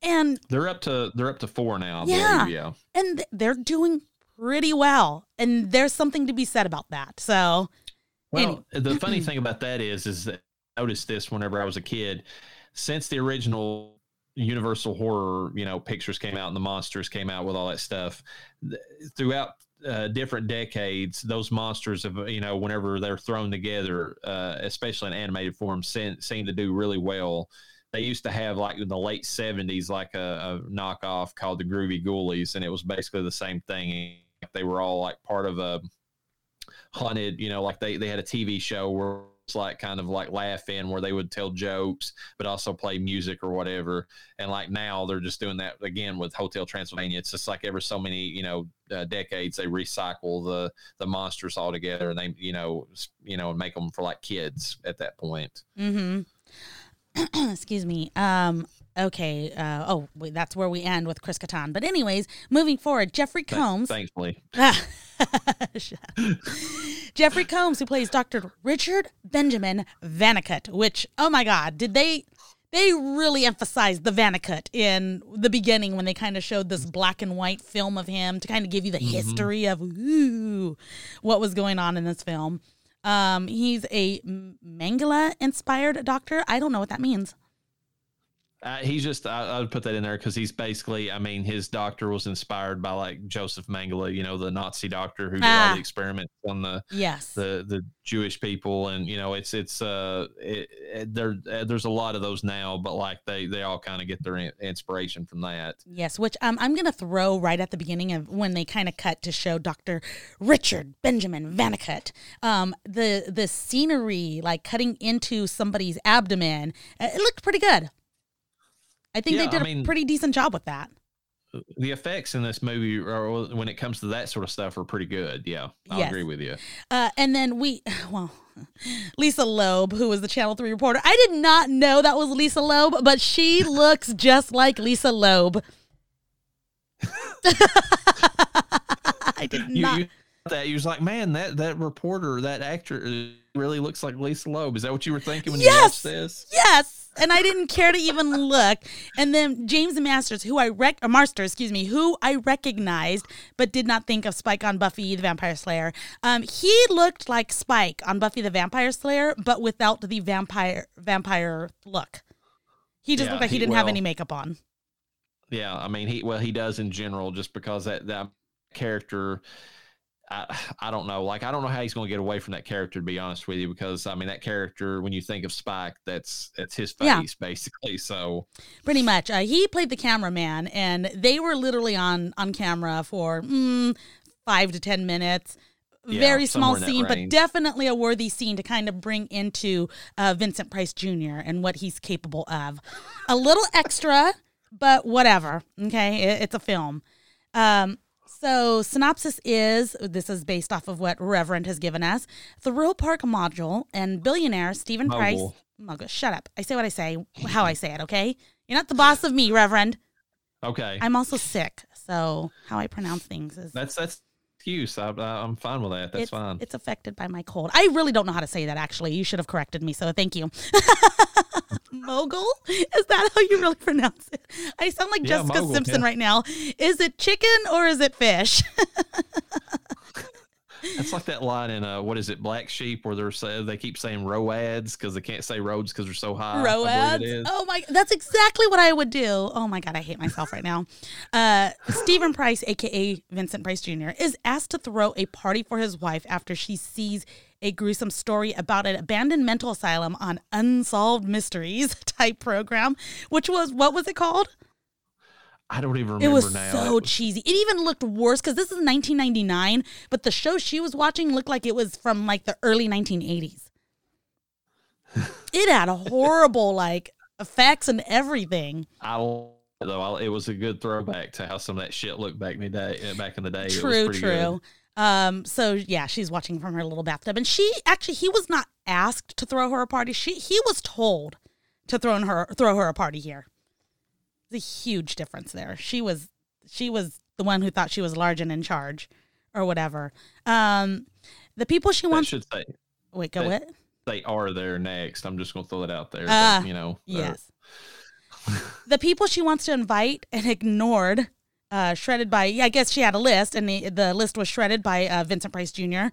and they're up to they're up to four now. Yeah. yeah. and th- they're doing pretty well. And there's something to be said about that. So, Well, the [CLEARS THROAT] funny thing about that is, is that I noticed this whenever I was a kid. Since the original Universal horror, you know, pictures came out and the monsters came out with all that stuff, th- throughout uh, different decades, those monsters have, you know, whenever they're thrown together, uh, especially in animated form, seem, seem to do really well. They used to have like in the late '70s, like a, a knockoff called the Groovie Goolies, and it was basically the same thing. They were all like part of a haunted, you know, like they, they had a TV show where like kind of like laugh in where they would tell jokes, but also play music or whatever. And like now they're just doing that again with Hotel Transylvania. It's just like ever so many, you know, uh, decades they recycle the the monsters all together and they, you know, you know, and make them for like kids at that point. mm-hmm [CLEARS THROAT] excuse me. Um, okay. Uh, oh, that's where we end with Chris Kattan. But anyways, moving forward, Jeffrey Combs. Thankfully. [LAUGHS] [LAUGHS] Jeffrey Combs, who plays Dr. Richard Benjamin Vannacutt, which, oh my God, did they they really emphasized the Vannacutt in the beginning when they kind of showed this black and white film of him to kind of give you the history of ooh, what was going on in this film. Um, he's a Mangala inspired doctor. I don't know what that means. Uh, he's just, I, would put that in there because he's basically, I mean, his doctor was inspired by like Joseph Mengele, you know, the Nazi doctor who did Ah. all the experiments on the Yes. the the Jewish people, and you know, it's it's uh, it, it, there uh, there's a lot of those now, but like they they all kind of get their in- inspiration from that. Yes, which um, I'm going to throw right at the beginning of when they kind of cut to show Dr. Richard Benjamin Vannacutt. Um, the the scenery, like cutting into somebody's abdomen, uh, it looked pretty good. I think Yeah, they did I a mean- pretty decent job with that. the effects in this movie, or when it comes to that sort of stuff, are pretty good. Yeah, I Yes. agree with you. Uh, and then we, [SIGHS] well, [LAUGHS] Lisa Loeb, who was the Channel 3 reporter, I did not know that was Lisa Loeb, but she [LAUGHS] looks just like Lisa Loeb. [LAUGHS] I did You, not. you that you was like, man, that that reporter, that actor, really looks like Lisa Loeb. Is that what you were thinking when you watched this? Yes. And I didn't care to even look. And then James Masters, who I rec, or Marster, excuse me, who I recognized but did not think of Spike on Buffy the Vampire Slayer. Um, he looked like Spike on Buffy the Vampire Slayer, but without the vampire vampire look. He just Yeah, looked like he he- didn't have any makeup on. Yeah, I mean, he well, he does in general, just because that that character. I, I don't know. Like, I don't know how he's going to get away from that character, to be honest with you, because I mean, that character, when you think of Spike, that's that's his face, Yeah. basically. So, Pretty much. Uh, he played the cameraman, and they were literally on on camera for mm, five to ten minutes. Yeah, Very small somewhere in that scene, but definitely a worthy scene to kind of bring into uh, Vincent Price Jr. and what he's capable of. A little extra, but whatever. Okay, it, it's a film. Um, so synopsis is this is based off of what Reverend has given us. Thrill Park module and billionaire Stephen Price. Mogul. Mogul, shut up. I say what I say, how I say it. Okay, you're not the boss of me, Reverend. okay, I'm also sick, so how I pronounce things is that's that's excuse. I, I'm fine with that. That's it's, fine. It's affected by my cold. I really don't know how to say that. Actually, you should have corrected me. So thank you. [LAUGHS] Mogul? Is that how you really pronounce it? I sound like Yeah, Jessica mogul, Simpson yeah. right now. Is it chicken or is it fish? [LAUGHS] It's like that line in uh, what is it, Black Sheep, where they're say, they keep saying roads because they can't say roads because they're so high. Roads. Oh my, that's exactly what I would do. Oh my god, I hate myself right now. Uh, Stephen Price, aka Vincent Price Jr., is asked to throw a party for his wife after she sees a gruesome story about an abandoned mental asylum on Unsolved Mysteries [LAUGHS] type program, which was what was it called? I don't even remember It was now. so was- cheesy. It even looked worse because this is 1999, but the show she was watching looked like it was from like the early 1980s. it had a horrible like effects and everything. I though. It was a good throwback to how some of that shit looked back in the day. uh, Back in the day, It was True, true. Um, so yeah, she's watching from her little bathtub, and she actually he was not asked to throw her a party. She he was told to throw her throw her a party here. There's a huge difference there. She was she was the one who thought she was large and in charge, or whatever. Um, the people she That wants. should say wait, go what? they are there next. I'm just gonna throw it out there. Ah, but, you know, uh, Yes. the people she wants to invite and ignored, uh, shredded by, yeah, I guess she had a list, and the, the list was shredded by uh, Vincent Price Jr.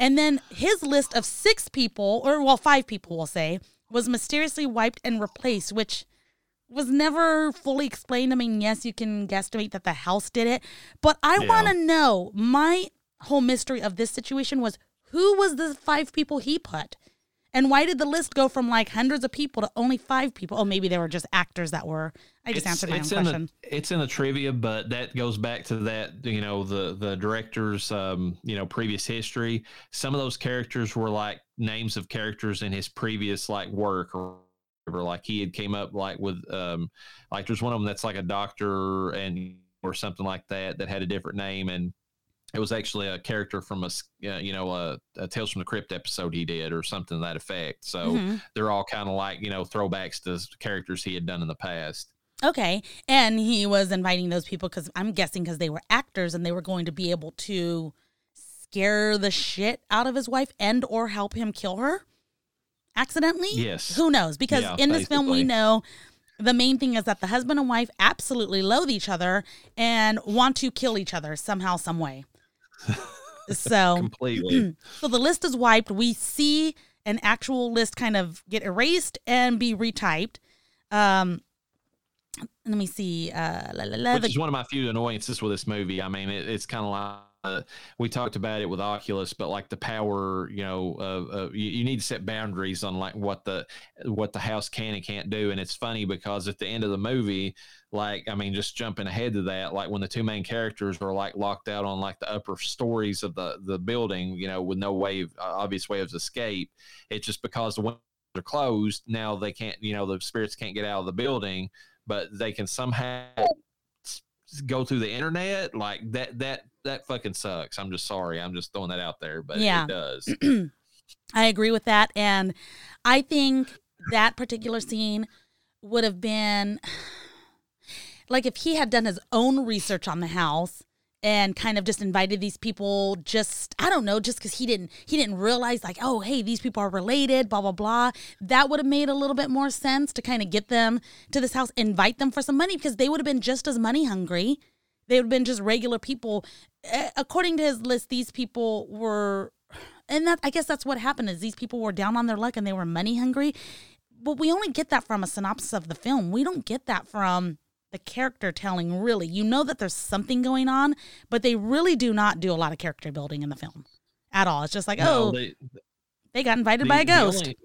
And then his list of six people, or well, five people, we'll say, was mysteriously wiped and replaced, which was never fully explained. I mean, yes, you can guesstimate that the house did it, but I Yeah. want to know my whole mystery of this situation was who was the five people he put? And why did the list go from like hundreds of people to only five people? Oh, maybe they were just actors that were. I just answered my own in question. The, it's in the trivia, but that goes back to that, you know, the the director's um, you know, previous history. Some of those characters were like names of characters in his previous like work or. Like he had came up like with um like there's one of them that's like a doctor and or something like that that had a different name and it was actually a character from a uh, you know a, a Tales from the Crypt episode he did or something to that effect. So Mhm. they're all kind of like you know throwbacks to characters he had done in the past. Okay. And he was inviting those people because I'm guessing because they were actors and they were going to be able to scare the shit out of his wife and or help him kill her accidentally. Yes. Who knows? Because Yeah, in this film, we know the main thing is that the husband and wife absolutely loathe each other and want to kill each other somehow, some way. [LAUGHS] so completely. [CLEARS THROAT] So the list is wiped. We see an actual list kind of get erased and be retyped. Um, let me see. Uh, la, la, la, Which the- is one of my few annoyances with this movie. I mean, it, it's kind of like uh, we talked about it with Oculus, but like the power, you know, uh, uh, you, you need to set boundaries on like what the what the house can and can't do. And it's funny because at the end of the movie, like I mean, just jumping ahead to that, like when the two main characters were like locked out on like the upper stories of the the building, you know, with no way of, uh, obvious way of escape, it's just because the windows are closed. Now they can't, you know, the spirits can't get out of the building, but they can somehow go through the internet, like that that that fucking sucks. I'm just sorry. I'm just throwing that out there, but Yeah. it does. [CLEARS THROAT] I agree with that. And I think that particular scene would have been like if he had done his own research on the house and kind of just invited these people just I don't know just cuz he didn't he didn't realize like oh hey these people are related blah blah blah that would have made a little bit more sense to kind of get them to this house invite them for some money because they would have been just as money hungry they would have been just regular people according to his list these people were and that I guess that's what happened is these people were down on their luck and they were money hungry. But we only get that from a synopsis of the film. We don't get that from the character telling really. You know that there's something going on, but they really do not do a lot of character building in the film at all. It's just like, No, oh, they- they got invited the- by a the ghost. only-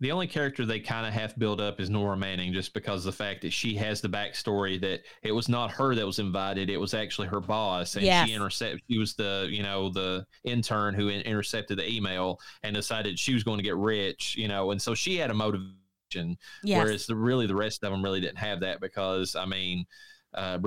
The only character they kind of half build up is Nora Manning, just because of the fact that she has the backstory that it was not her that was invited; it was actually her boss, and Yes. she intercept. She was the you know the intern who in- intercepted the email and decided she was going to get rich, you know, and so she had a motivation. yes. Whereas the really the rest of them really didn't have that because I mean, uh,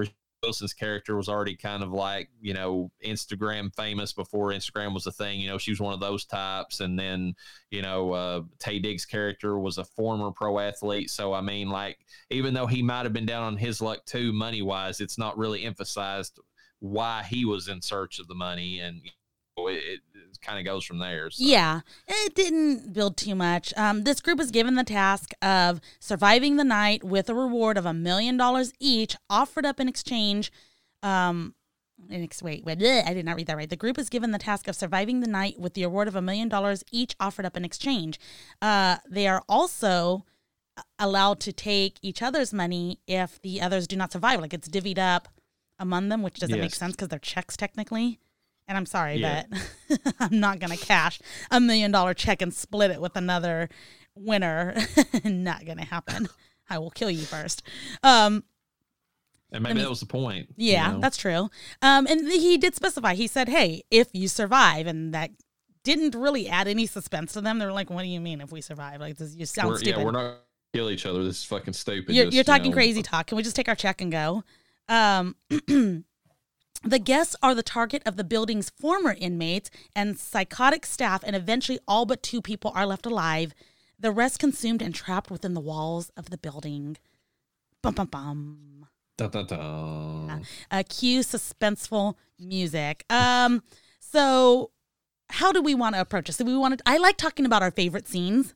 Wilson's character was already kind of like you know Instagram famous before Instagram was a thing. You know, she was one of those types, and then you know uh, Taye Diggs' character was a former pro athlete. So I mean, like even though he might have been down on his luck too, money wise, it's not really emphasized why he was in search of the money, and it, kind of goes from there. So. Yeah, it didn't build too much. Um, this group was given the task of surviving the night with a reward of a million dollars each, offered up in exchange. Um, in ex- wait, wait, bleh, I did not read that right. The group is given the task of surviving the night with the award of a million dollars each, offered up in exchange. Uh, they are also allowed to take each other's money if the others do not survive. Like it's divvied up among them, which doesn't make sense because they're checks technically. And I'm sorry, Yeah. but [LAUGHS] I'm not going to cash a million dollar check and split it with another winner. [LAUGHS] not going to happen. I will kill you first. Um, and maybe mean, that was the point. you yeah, know? that's true. Um, and he did specify. He said, "Hey, if you survive," and that didn't really add any suspense to them. They were like, "What do you mean if we survive? Like this, you sound We're- stupid. Yeah, we're not kill each other. This is fucking stupid. you're, Just, you're you talking know, crazy talk. Can we just take our check and go?" Um, [CLEARS THROAT] the guests are the target of the building's former inmates and psychotic staff, and eventually, all but two people are left alive. The rest consumed and trapped within the walls of the building. Bum bum bum. Da, da, da. uh, cue suspenseful music. Um, so how do we want to approach this? So we want to? I like talking about our favorite scenes,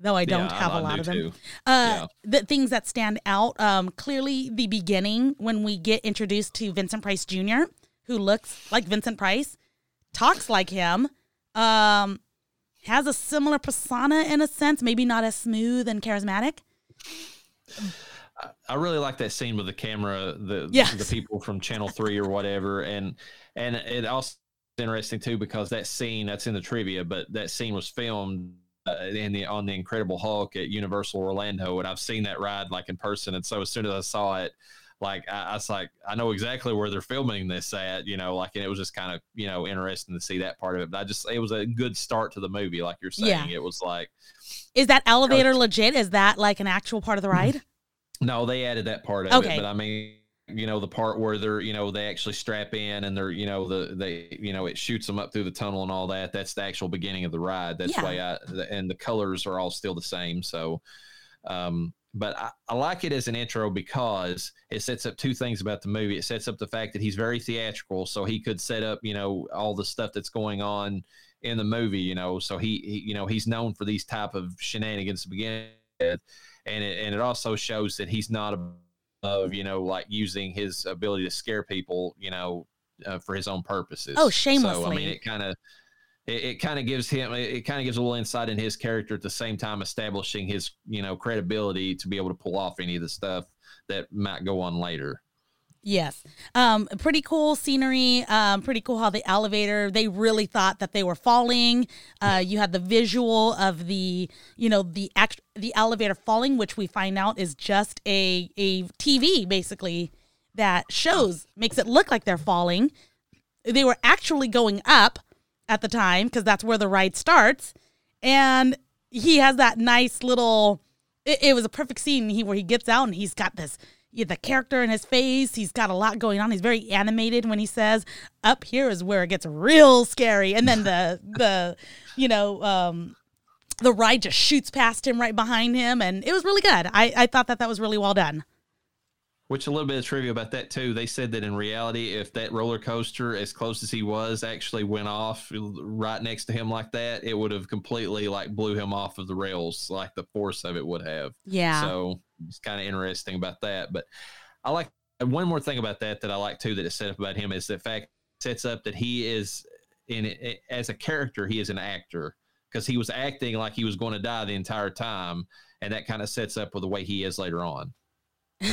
though I don't Yeah, have a lot of them. too. Uh, the things that stand out. Um, clearly the beginning when we get introduced to Vincent Price Jr., who looks like Vincent Price, talks like him, um, has a similar persona in a sense, maybe not as smooth and charismatic. I really like that scene with the camera, the Yes. the people from Channel Three or whatever, and and it also interesting too because that scene that's in the trivia, but that scene was filmed Uh, in the on the Incredible Hulk at Universal Orlando, and I've seen that ride like in person, and so as soon as I saw it. Like I, I was like, I know exactly where they're filming this at, you know, like, and it was just kind of, you know, interesting to see that part of it. But I just, it was a good start to the movie, like you're saying. Yeah. It was like, Is that elevator legit? Is that like an actual part of the ride? No, they added that part of Okay. it, but I mean, you know, the part where they're, you know, they actually strap in and they're, you know, the they, you know, it shoots them up through the tunnel and all that. That's the actual beginning of the ride. That's Yeah. why I and the colors are all still the same. So, um, but I, I like it as an intro because it sets up two things about the movie. It sets up the fact that he's very theatrical, so he could set up, you know, all the stuff that's going on in the movie. You know, so he, he you know, he's known for these type of shenanigans to begin with, and it, and it also shows that he's not above, you know, like using his ability to scare people, you know, uh, for his own purposes. Oh, So I mean, it kind of it, it kind of gives him it, it kind of gives a little insight in his character at the same time establishing his you know credibility to be able to pull off any of the stuff that might go on later. Yes. Um, pretty cool scenery. Um, pretty cool how the elevator, they really thought that they were falling. Uh, you had the visual of the, you know, the act, the elevator falling, which we find out is just a, a TV basically that shows, makes it look like they're falling. They were actually going up at the time because that's where the ride starts. And he has that nice little, it, it was a perfect scene he, where he gets out and he's got this the character in his face. He's got a lot going on. He's very animated when he says, "Up here is where it gets real scary," and then the [LAUGHS] the you know um, the ride just shoots past him right behind him, and it was really good. I I thought that that was really well done. Which a little bit of trivia about that too. They said that in reality, if that roller coaster, as close as he was, actually went off right next to him like that, it would have completely like blew him off of the rails, like the force of it would have. Yeah. So it's kind of interesting about that. But I like one more thing about that that I like too that is set up about him is the fact sets up that he is in as a character, he is an actor because he was acting like he was going to die the entire time, and that kind of sets up with the way he is later on. [LAUGHS]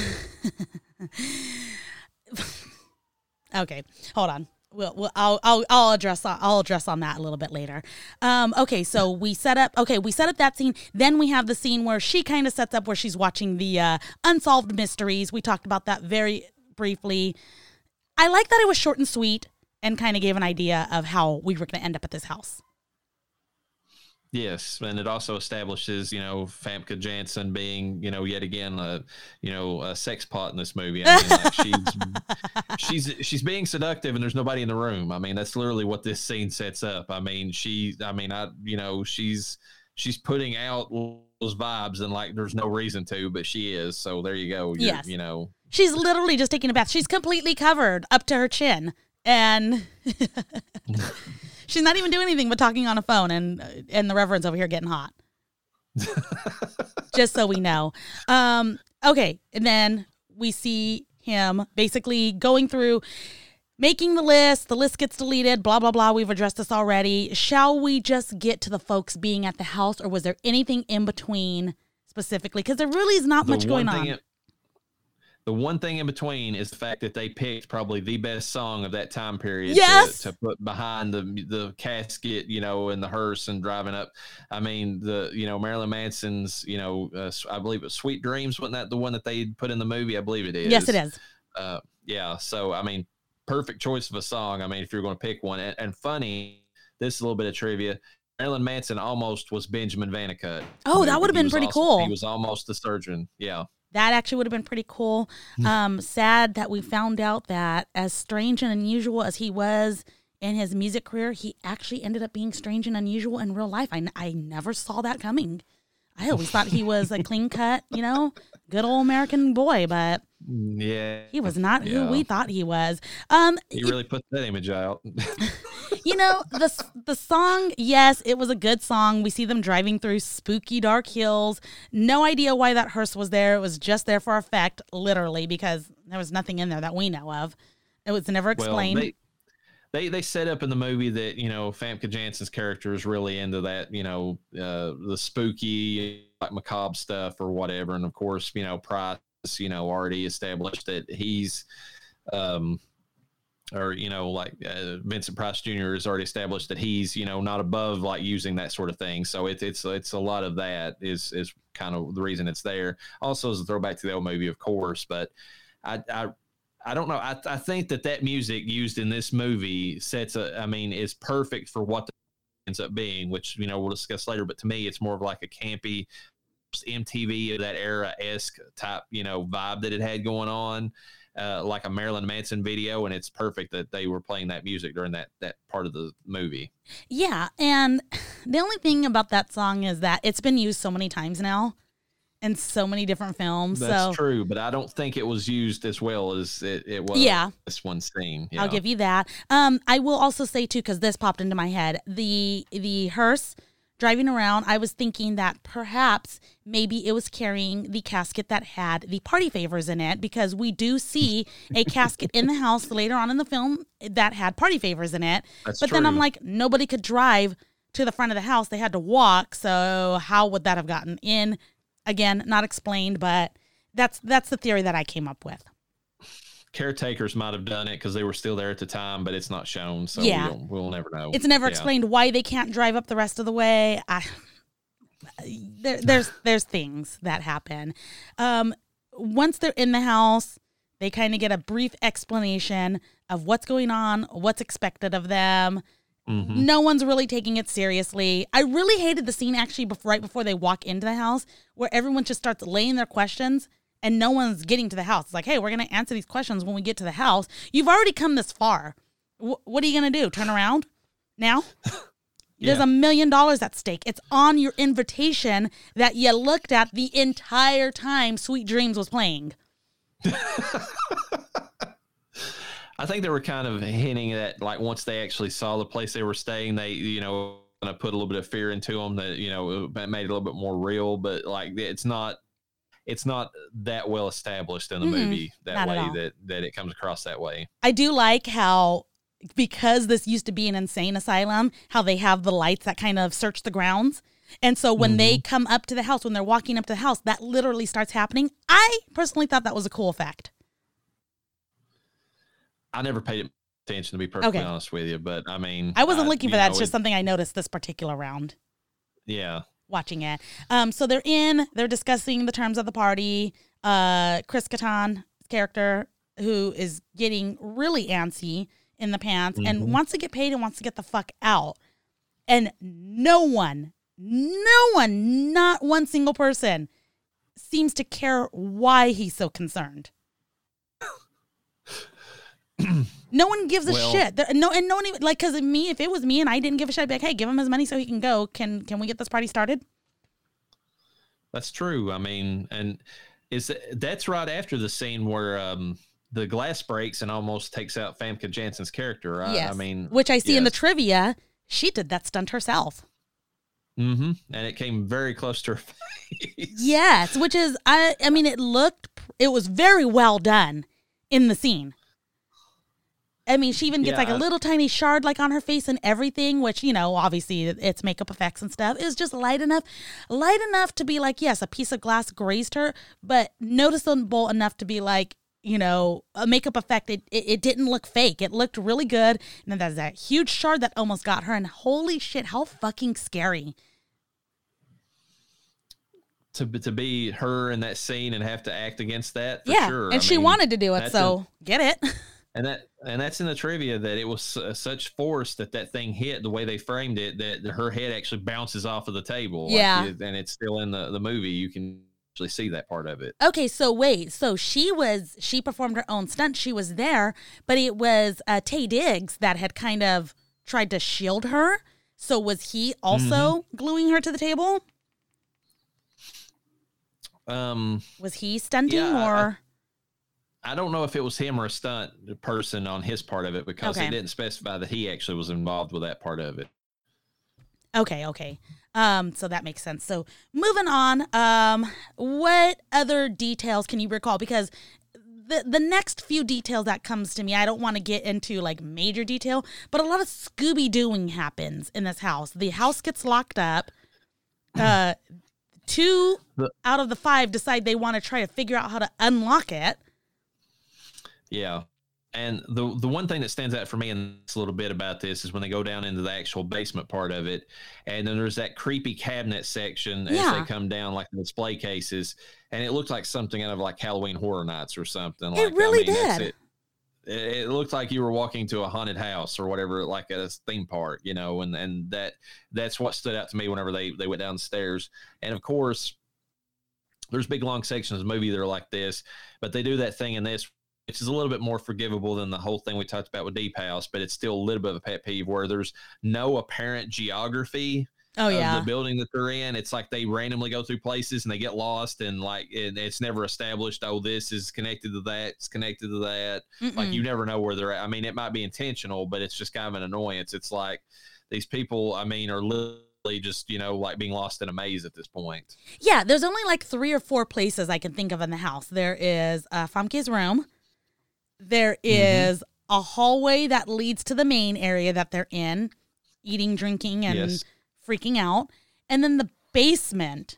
okay, hold on. We'll, we'll, I'll, I'll, I'll address, I'll address on that a little bit later. Um, okay, so we set up, okay, we set up that scene. Then we have the scene where she kind of sets up where she's watching the uh, unsolved mysteries. We talked about that very briefly. I like that it was short and sweet and kind of gave an idea of how we were going to end up at this house. Yes, and it also establishes, you know, Famke Janssen being, you know, yet again a, you know, a sex pot in this movie. I mean, like she's [LAUGHS] she's she's being seductive, and there's nobody in the room. I mean, that's literally what this scene sets up. I mean, she, I mean, I, you know, she's she's putting out those vibes, and like, there's no reason to, but she is. So there you go. You're, yes, you know, she's literally just taking a bath. She's completely covered up to her chin, and. [LAUGHS] She's not even doing anything but talking on a phone, and and the reverend's over here getting hot. [LAUGHS] Just so we know. Um, okay, and then we see him basically going through making the list. The list gets deleted. Blah blah blah. We've addressed this already. Shall we just get to the folks being at the house, or was there anything in between specifically? Because there really is not the much going on. The one thing in between is the fact that they picked probably the best song of that time period yes! to, to put behind the the casket, you know, in the hearse and driving up. I mean, the you know Marilyn Manson's, you know, uh, I believe it's "Sweet Dreams" wasn't that the one that they put in the movie? I believe it is. Yes, it is. Uh, yeah, so I mean, perfect choice of a song. I mean, if you're going to pick one, and, and funny, this is a little bit of trivia. Marilyn Manson almost was Benjamin Van Oh, that would have been pretty also, cool. He was almost the surgeon. Yeah that actually would have been pretty cool. Hmm. Um, sad that we found out that as strange and unusual as he was in his music career, he actually ended up being strange and unusual in real life. I, I never saw that coming. I always thought he was a clean cut, you know, good old American boy, but yeah, he was not yeah. who we thought he was. Um, he really put that image out. [LAUGHS] you know the the song. Yes, it was a good song. We see them driving through spooky dark hills. No idea why that hearse was there. It was just there for effect, literally, because there was nothing in there that we know of. It was never explained. Well, they, they they set up in the movie that you know Famke Janssen's character is really into that you know uh, the spooky like macabre stuff or whatever, and of course you know Price you know already established that he's um or you know like uh, Vincent Price Jr. has already established that he's you know not above like using that sort of thing. So it's it's it's a lot of that is is kind of the reason it's there. Also, as a throwback to the old movie, of course, but I I I don't know. I, I think that that music used in this movie sets a, I mean, is perfect for what the ends up being, which, you know, we'll discuss later. But to me, it's more of like a campy MTV of that era esque type, you know, vibe that it had going on. Uh, like a Marilyn Manson video, and it's perfect that they were playing that music during that that part of the movie. Yeah, and [SIGHS] the only thing about that song is that it's been used so many times now in so many different films. That's so. true, but I don't think it was used as well as it, it was. Yeah, this one scene. Yeah. I'll give you that. Um, I will also say too, because this popped into my head, the the hearse driving around. I was thinking that perhaps maybe it was carrying the casket that had the party favors in it, because we do see a casket in the [LAUGHS] house later on in the film that had party favors in it. That's but true. then I'm like, nobody could drive to the front of the house; they had to walk. So how would that have gotten in? Again, not explained, but that's that's the theory that I came up with. Caretakers might have done it because they were still there at the time, but it's not shown, so yeah. we will never know. It's never yeah. explained why they can't drive up the rest of the way. I, there, there's there's things that happen. Um, once they're in the house, they kind of get a brief explanation of what's going on, what's expected of them. Mm-hmm. No one's really taking it seriously. I really hated the scene actually before, right before they walk into the house where everyone just starts laying their questions and no one's getting to the house. It's like, hey, we're going to answer these questions when we get to the house. You've already come this far. W- what are you going to do? Turn around now? [LAUGHS] There's a million dollars at stake. It's on your invitation that you looked at the entire time Sweet Dreams was playing. [LAUGHS] I think they were kind of hinting that, like, once they actually saw the place they were staying, they, you know, kind of put a little bit of fear into them that, you know, it made it a little bit more real. But like, it's not, it's not that well established in the Mm-mm, movie that not way that that it comes across that way. I do like how because this used to be an insane asylum, how they have the lights that kind of search the grounds. And so when they mm-hmm. come up to the house, when they're walking up to the house, that literally starts happening. I personally thought that was a cool effect. I never paid attention to be perfectly Okay. honest with you, but I mean, I wasn't looking for that. know, It's just it- something I noticed this particular round yeah. Watching it. Um, so they're in, they're discussing the terms of the party. Uh, Chris Kattan character who is getting really antsy in the pants and Mhm. wants to get paid and wants to get the fuck out. And no one, no one, not one single person seems to care why he's so concerned. [CLEARS THROAT] no one gives a Well- shit. There, no, and no one even like because me. If it was me and I didn't give a shit, I'd be like, "Hey, give him his money so he can go. Can can we get this party started?" That's true. I mean, and is that's right after the scene where um the glass breaks and almost takes out Famke Janssen's character, right? Yes. I mean, which I see in the trivia, she did that stunt herself. Mm-hmm. and it came very close to her [LAUGHS] face. Yes, which is I. I mean, it looked. It was very well done in the scene. I mean, she even gets Yeah, like a little tiny shard like on her face and everything, which you know, obviously it's makeup effects and stuff. It was just light enough, light enough to be like, yes, a piece of glass grazed her, but noticeable enough to be like, you know, a makeup effect. It it, it didn't look fake. It looked really good. And then there's that huge shard that almost got her. And holy shit, how fucking scary! to to be her in that scene and have to act against that. For yeah, sure. and I she mean, wanted to do it, so get it. [LAUGHS] and that and that's in the trivia that it was su- such force that that thing hit the way they framed it that her head actually bounces off of the table. Like, Yeah. it- and it's still in the the movie. You can actually see that part of it. Okay, so wait, so she was she performed her own stunt. She was there, but it was uh, Taye Diggs that had kind of tried to shield her. So was he also Mm-hmm. gluing her to the table? Um, Was he stunting Yeah, I- I- or I don't know if it was him or a stunt person on his part of it because Okay. he didn't specify that he actually was involved with that part of it. okay, okay. Um, so that makes sense. So moving on, um, what other details can you recall? Because the the next few details that comes to me, I don't want to get into like major detail, but a lot of Scooby Dooing happens in this house. The house gets locked up. [CLEARS THROAT] Uh, two out of the five decide they want to try to figure out how to unlock it. Yeah. And the the one thing that stands out for me in this little bit about this is when they go down into the actual basement part of it, and then there's that creepy cabinet section as they come down, like the display cases, and it looked like something out of like Halloween Horror Nights or something. It like, really that's did. It. It, it looked like you were walking to a haunted house or whatever, like at a theme park, you know, and and that that's what stood out to me whenever they they went downstairs, and of course. There's big long sections of the movie that are like this, but they do that thing in this which is a little bit more forgivable than the whole thing we talked about with Deep House, but it's still a little bit of a pet peeve where there's no apparent geography Oh of yeah. the building that they're in. It's like they randomly go through places and they get lost, and like it, it's never established. Oh, this is connected to that. It's connected to that. Like Mm-mm. you never know where they're at. I mean, it might be intentional, but it's just kind of an annoyance. It's like these people. I mean, are literally just you know like being lost in a maze at this point. Yeah, there's only like three or four places I can think of in the house. There is uh, Famke's room. There Mm-hmm. a hallway that leads to the main area that they're in, eating, drinking, and Yes. freaking out. And then the basement.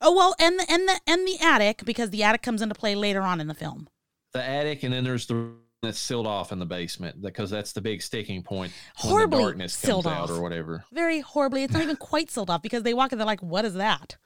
Oh well, and the and the and the attic because the attic comes into play later on in the film. the attic, and then there's the that's sealed off in the basement because that's the big sticking point Horribly the darkness comes sealed out off. or whatever. Very horribly. It's not even quite sealed off because they walk in. They're like, "What is that?"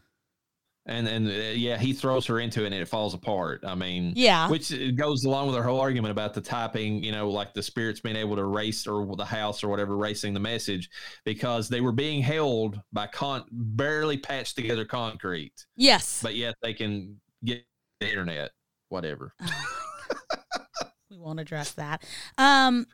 And and uh, yeah, he throws her into it and it falls apart. I mean, Yeah. which uh, goes along with our whole argument about the typing. You know, like the spirits being able to race or the house or whatever racing the message because they were being held by con barely patched together concrete, Yes. but yet they can get the internet, whatever. [LAUGHS] we won't address that. Um,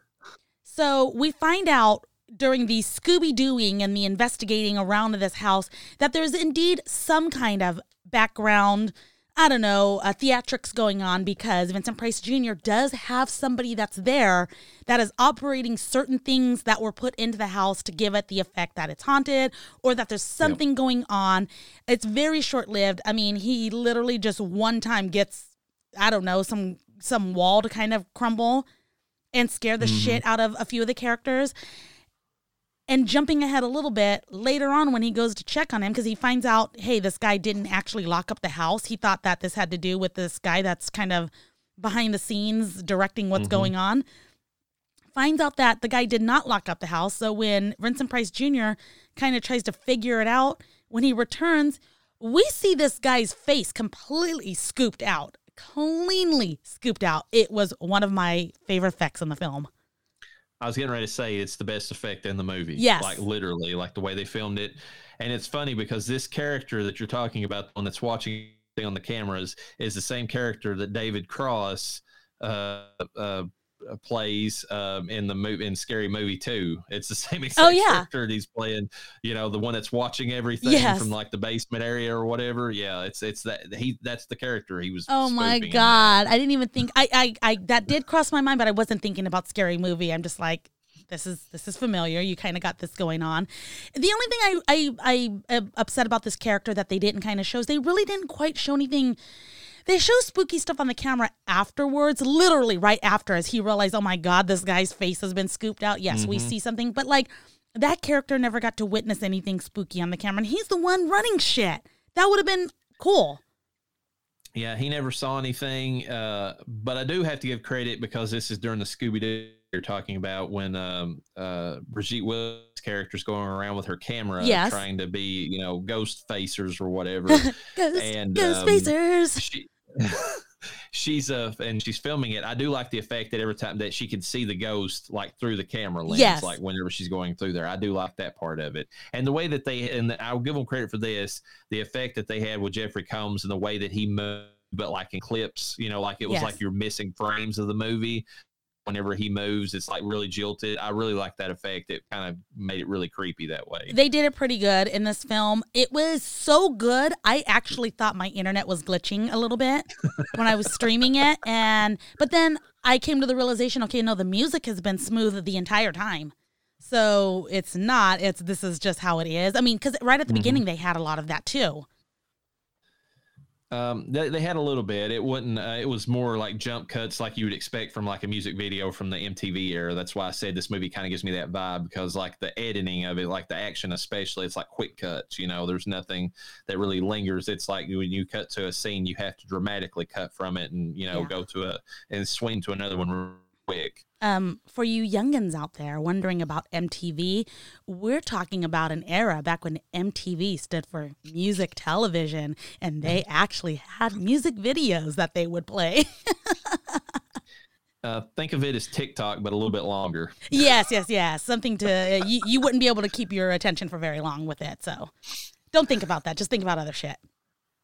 so we find out during the Scooby Dooing and the investigating around this house that there's indeed some kind of background. I don't know, uh, theatrics going on because Vincent Price Jr. does have somebody that's there that is operating certain things that were put into the house to give it the effect that it's haunted or that there's something yep. going on. It's very short lived. I mean, he literally just one time gets, I don't know, some some wall to kind of crumble and scare the mm-hmm. shit out of a few of the characters. And jumping ahead a little bit, later on when he goes to check on him, because he finds out, hey, this guy didn't actually lock up the house. He thought that this had to do with this guy that's kind of behind the scenes directing what's mm-hmm. going on. Finds out that the guy did not lock up the house. So when Vincent Price Jr. kind of tries to figure it out, when he returns, we see this guy's face completely scooped out, cleanly scooped out. It was one of my favorite effects in the film. I was getting ready to say it's the best effect in the movie. Yes. Like literally, like the way they filmed it. And it's funny because this character that you're talking about, the one that's watching on the cameras, is the same character that David Cross uh, uh, plays um, in the movie in Scary Movie Two. It's the [LAUGHS] same exact oh, yeah. character he's playing. You know, the one that's watching everything yes. from like the basement area or whatever. Yeah, it's it's that he that's the character he was. Oh my god, I didn't even think I, I I that did cross my mind, but I wasn't thinking about Scary Movie. I'm just like. This is this is familiar. You kind of got this going on. The only thing I I I am upset about this character that they didn't kind of show is they really didn't quite show anything they show spooky stuff on the camera afterwards, literally right after, as he realized, oh my God, this guy's face has been scooped out. Yes, mm-hmm. we see something, but like that character never got to witness anything spooky on the camera. And he's the one running shit. That would have been cool. Yeah, he never saw anything. Uh, but I do have to give credit because this is during the Scooby Doo you're talking about when um, uh, Brigitte Willis' character's going around with her camera, yes. trying to be, you know, ghost facers or whatever. [LAUGHS] ghost, and ghost um, facers. She, [LAUGHS] she's uh and she's filming it. I do like the effect that every time that she can see the ghost like through the camera lens, yes. like whenever she's going through there. I do like that part of it, and the way that they and I'll give them credit for this, the effect that they had with Jeffrey Combs and the way that he moved, but like in clips, you know, like it was yes. like you're missing frames of the movie whenever he moves, it's like really jilted. I really like that effect. It kind of made it really creepy that way. They did it pretty good in this film. It was so good. I actually thought my internet was glitching a little bit when I was streaming it. And, but then I came to the realization okay, no, the music has been smooth the entire time. So it's not, it's, this is just how it is. I mean, because right at the mm-hmm. beginning, they had a lot of that too. Um, they, they had a little bit. It wasn't. Uh, it was more like jump cuts, like you would expect from like a music video from the MTV era. That's why I said this movie kind of gives me that vibe because like the editing of it, like the action especially, it's like quick cuts. You know, there's nothing that really lingers. It's like when you cut to a scene, you have to dramatically cut from it and you know yeah. go to a and swing to another one quick. Um, for you youngins out there wondering about MTV, we're talking about an era back when MTV stood for music television, and they actually had music videos that they would play. [LAUGHS] uh, think of it as TikTok, but a little bit longer. yes, yes, yes. Something to uh, you, you wouldn't be able to keep your attention for very long with it. So, don't think about that. Just think about other shit.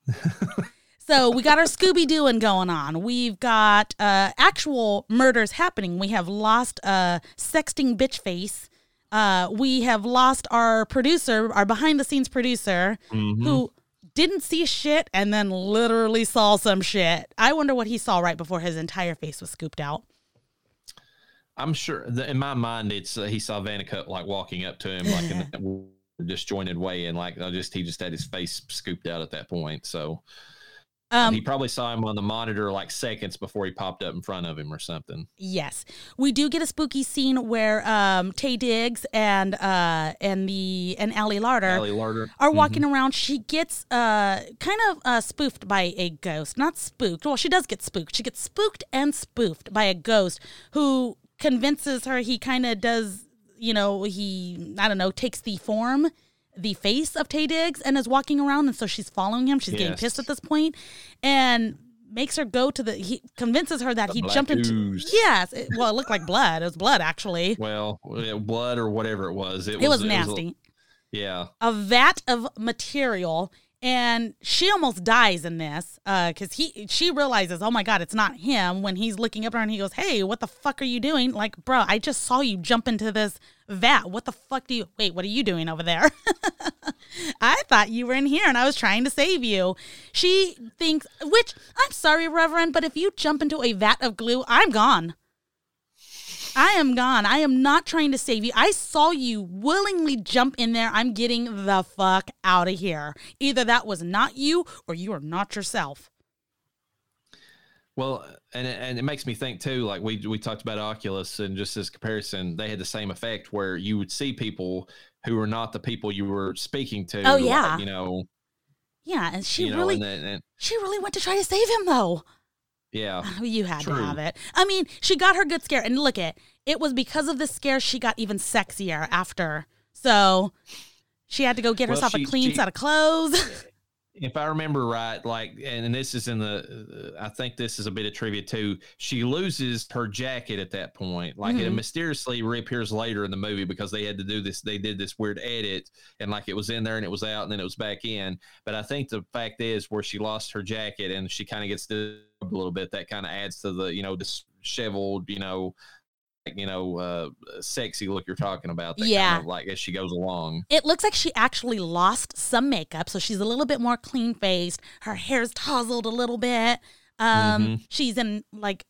[LAUGHS] So we got our Scooby Dooing going on. We've got uh, actual murders happening. We have lost uh, sexting bitch face. Uh, we have lost our producer, our behind the scenes producer, mm-hmm. who didn't see shit and then literally saw some shit. I wonder what he saw right before his entire face was scooped out. I'm sure that in my mind, it's uh, he saw Vanica like walking up to him like in a [LAUGHS] disjointed way, and like I just he just had his face scooped out at that point. So um, he probably saw him on the monitor like seconds before he popped up in front of him or something. Yes, we do get a spooky scene where um, Taye Diggs and uh, and the and Ali Larter, Ali Larter. are mm-hmm. walking mm-hmm. around. She gets uh, kind of uh, spoofed by a ghost. Not spooked. Well, she does get spooked. She gets spooked and spoofed by a ghost who convinces her he kind of does. You know, he I don't know takes the form the face of Taye Diggs and is walking around, and so she's following him. She's yes. getting pissed at this point, and makes her go to the. He convinces her that the he jumped into. Ooze. Yes, it, well, it looked like blood. It was blood, actually. Well, blood or whatever it was. It, it was, was, nasty. It was a, yeah, a vat of material and she almost dies in this because uh, he she realizes oh my god it's not him when he's looking up at her and he goes hey what the fuck are you doing like bro i just saw you jump into this vat what the fuck do you wait what are you doing over there [LAUGHS] i thought you were in here and i was trying to save you she thinks which i'm sorry reverend but if you jump into a vat of glue i'm gone I am gone. I am not trying to save you. I saw you willingly jump in there. I'm getting the fuck out of here. Either that was not you or you are not yourself. Well, and and it makes me think too. Like we we talked about Oculus, and just as comparison, they had the same effect where you would see people who were not the people you were speaking to. Oh yeah, like, you know. Yeah, and she really, know, and, and, she really went to try to save him though. Yeah. [LAUGHS] You had True. to have it. I mean, she got her good scare. And look at it was because of the scare she got even sexier after. So she had to go get well, herself she, a clean she, set of clothes. [LAUGHS] if I remember right, like, and this is in the, uh, I think this is a bit of trivia too. She loses her jacket at that point. Like, mm-hmm. it mysteriously reappears later in the movie because they had to do this. They did this weird edit, and like it was in there and it was out, and then it was back in. But I think the fact is where she lost her jacket and she kind of gets to a little bit. That kind of adds to the, you know, disheveled, you know, you know, uh, sexy look you're talking about. yeah. Kind of like as she goes along. It looks like she actually lost some makeup. So she's a little bit more clean faced. Her hair's tousled a little bit. Um, mm-hmm. She's in like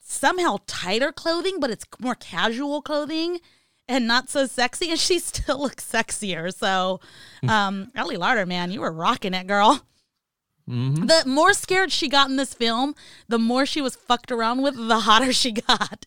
somehow tighter clothing, but it's more casual clothing and not so sexy. And she [LAUGHS] still looks sexier. So, hmm. um, Ali Larter, man, you were rocking it, girl. Mm-hmm. The more scared she got in this film, the more she was fucked around with, the hotter she got.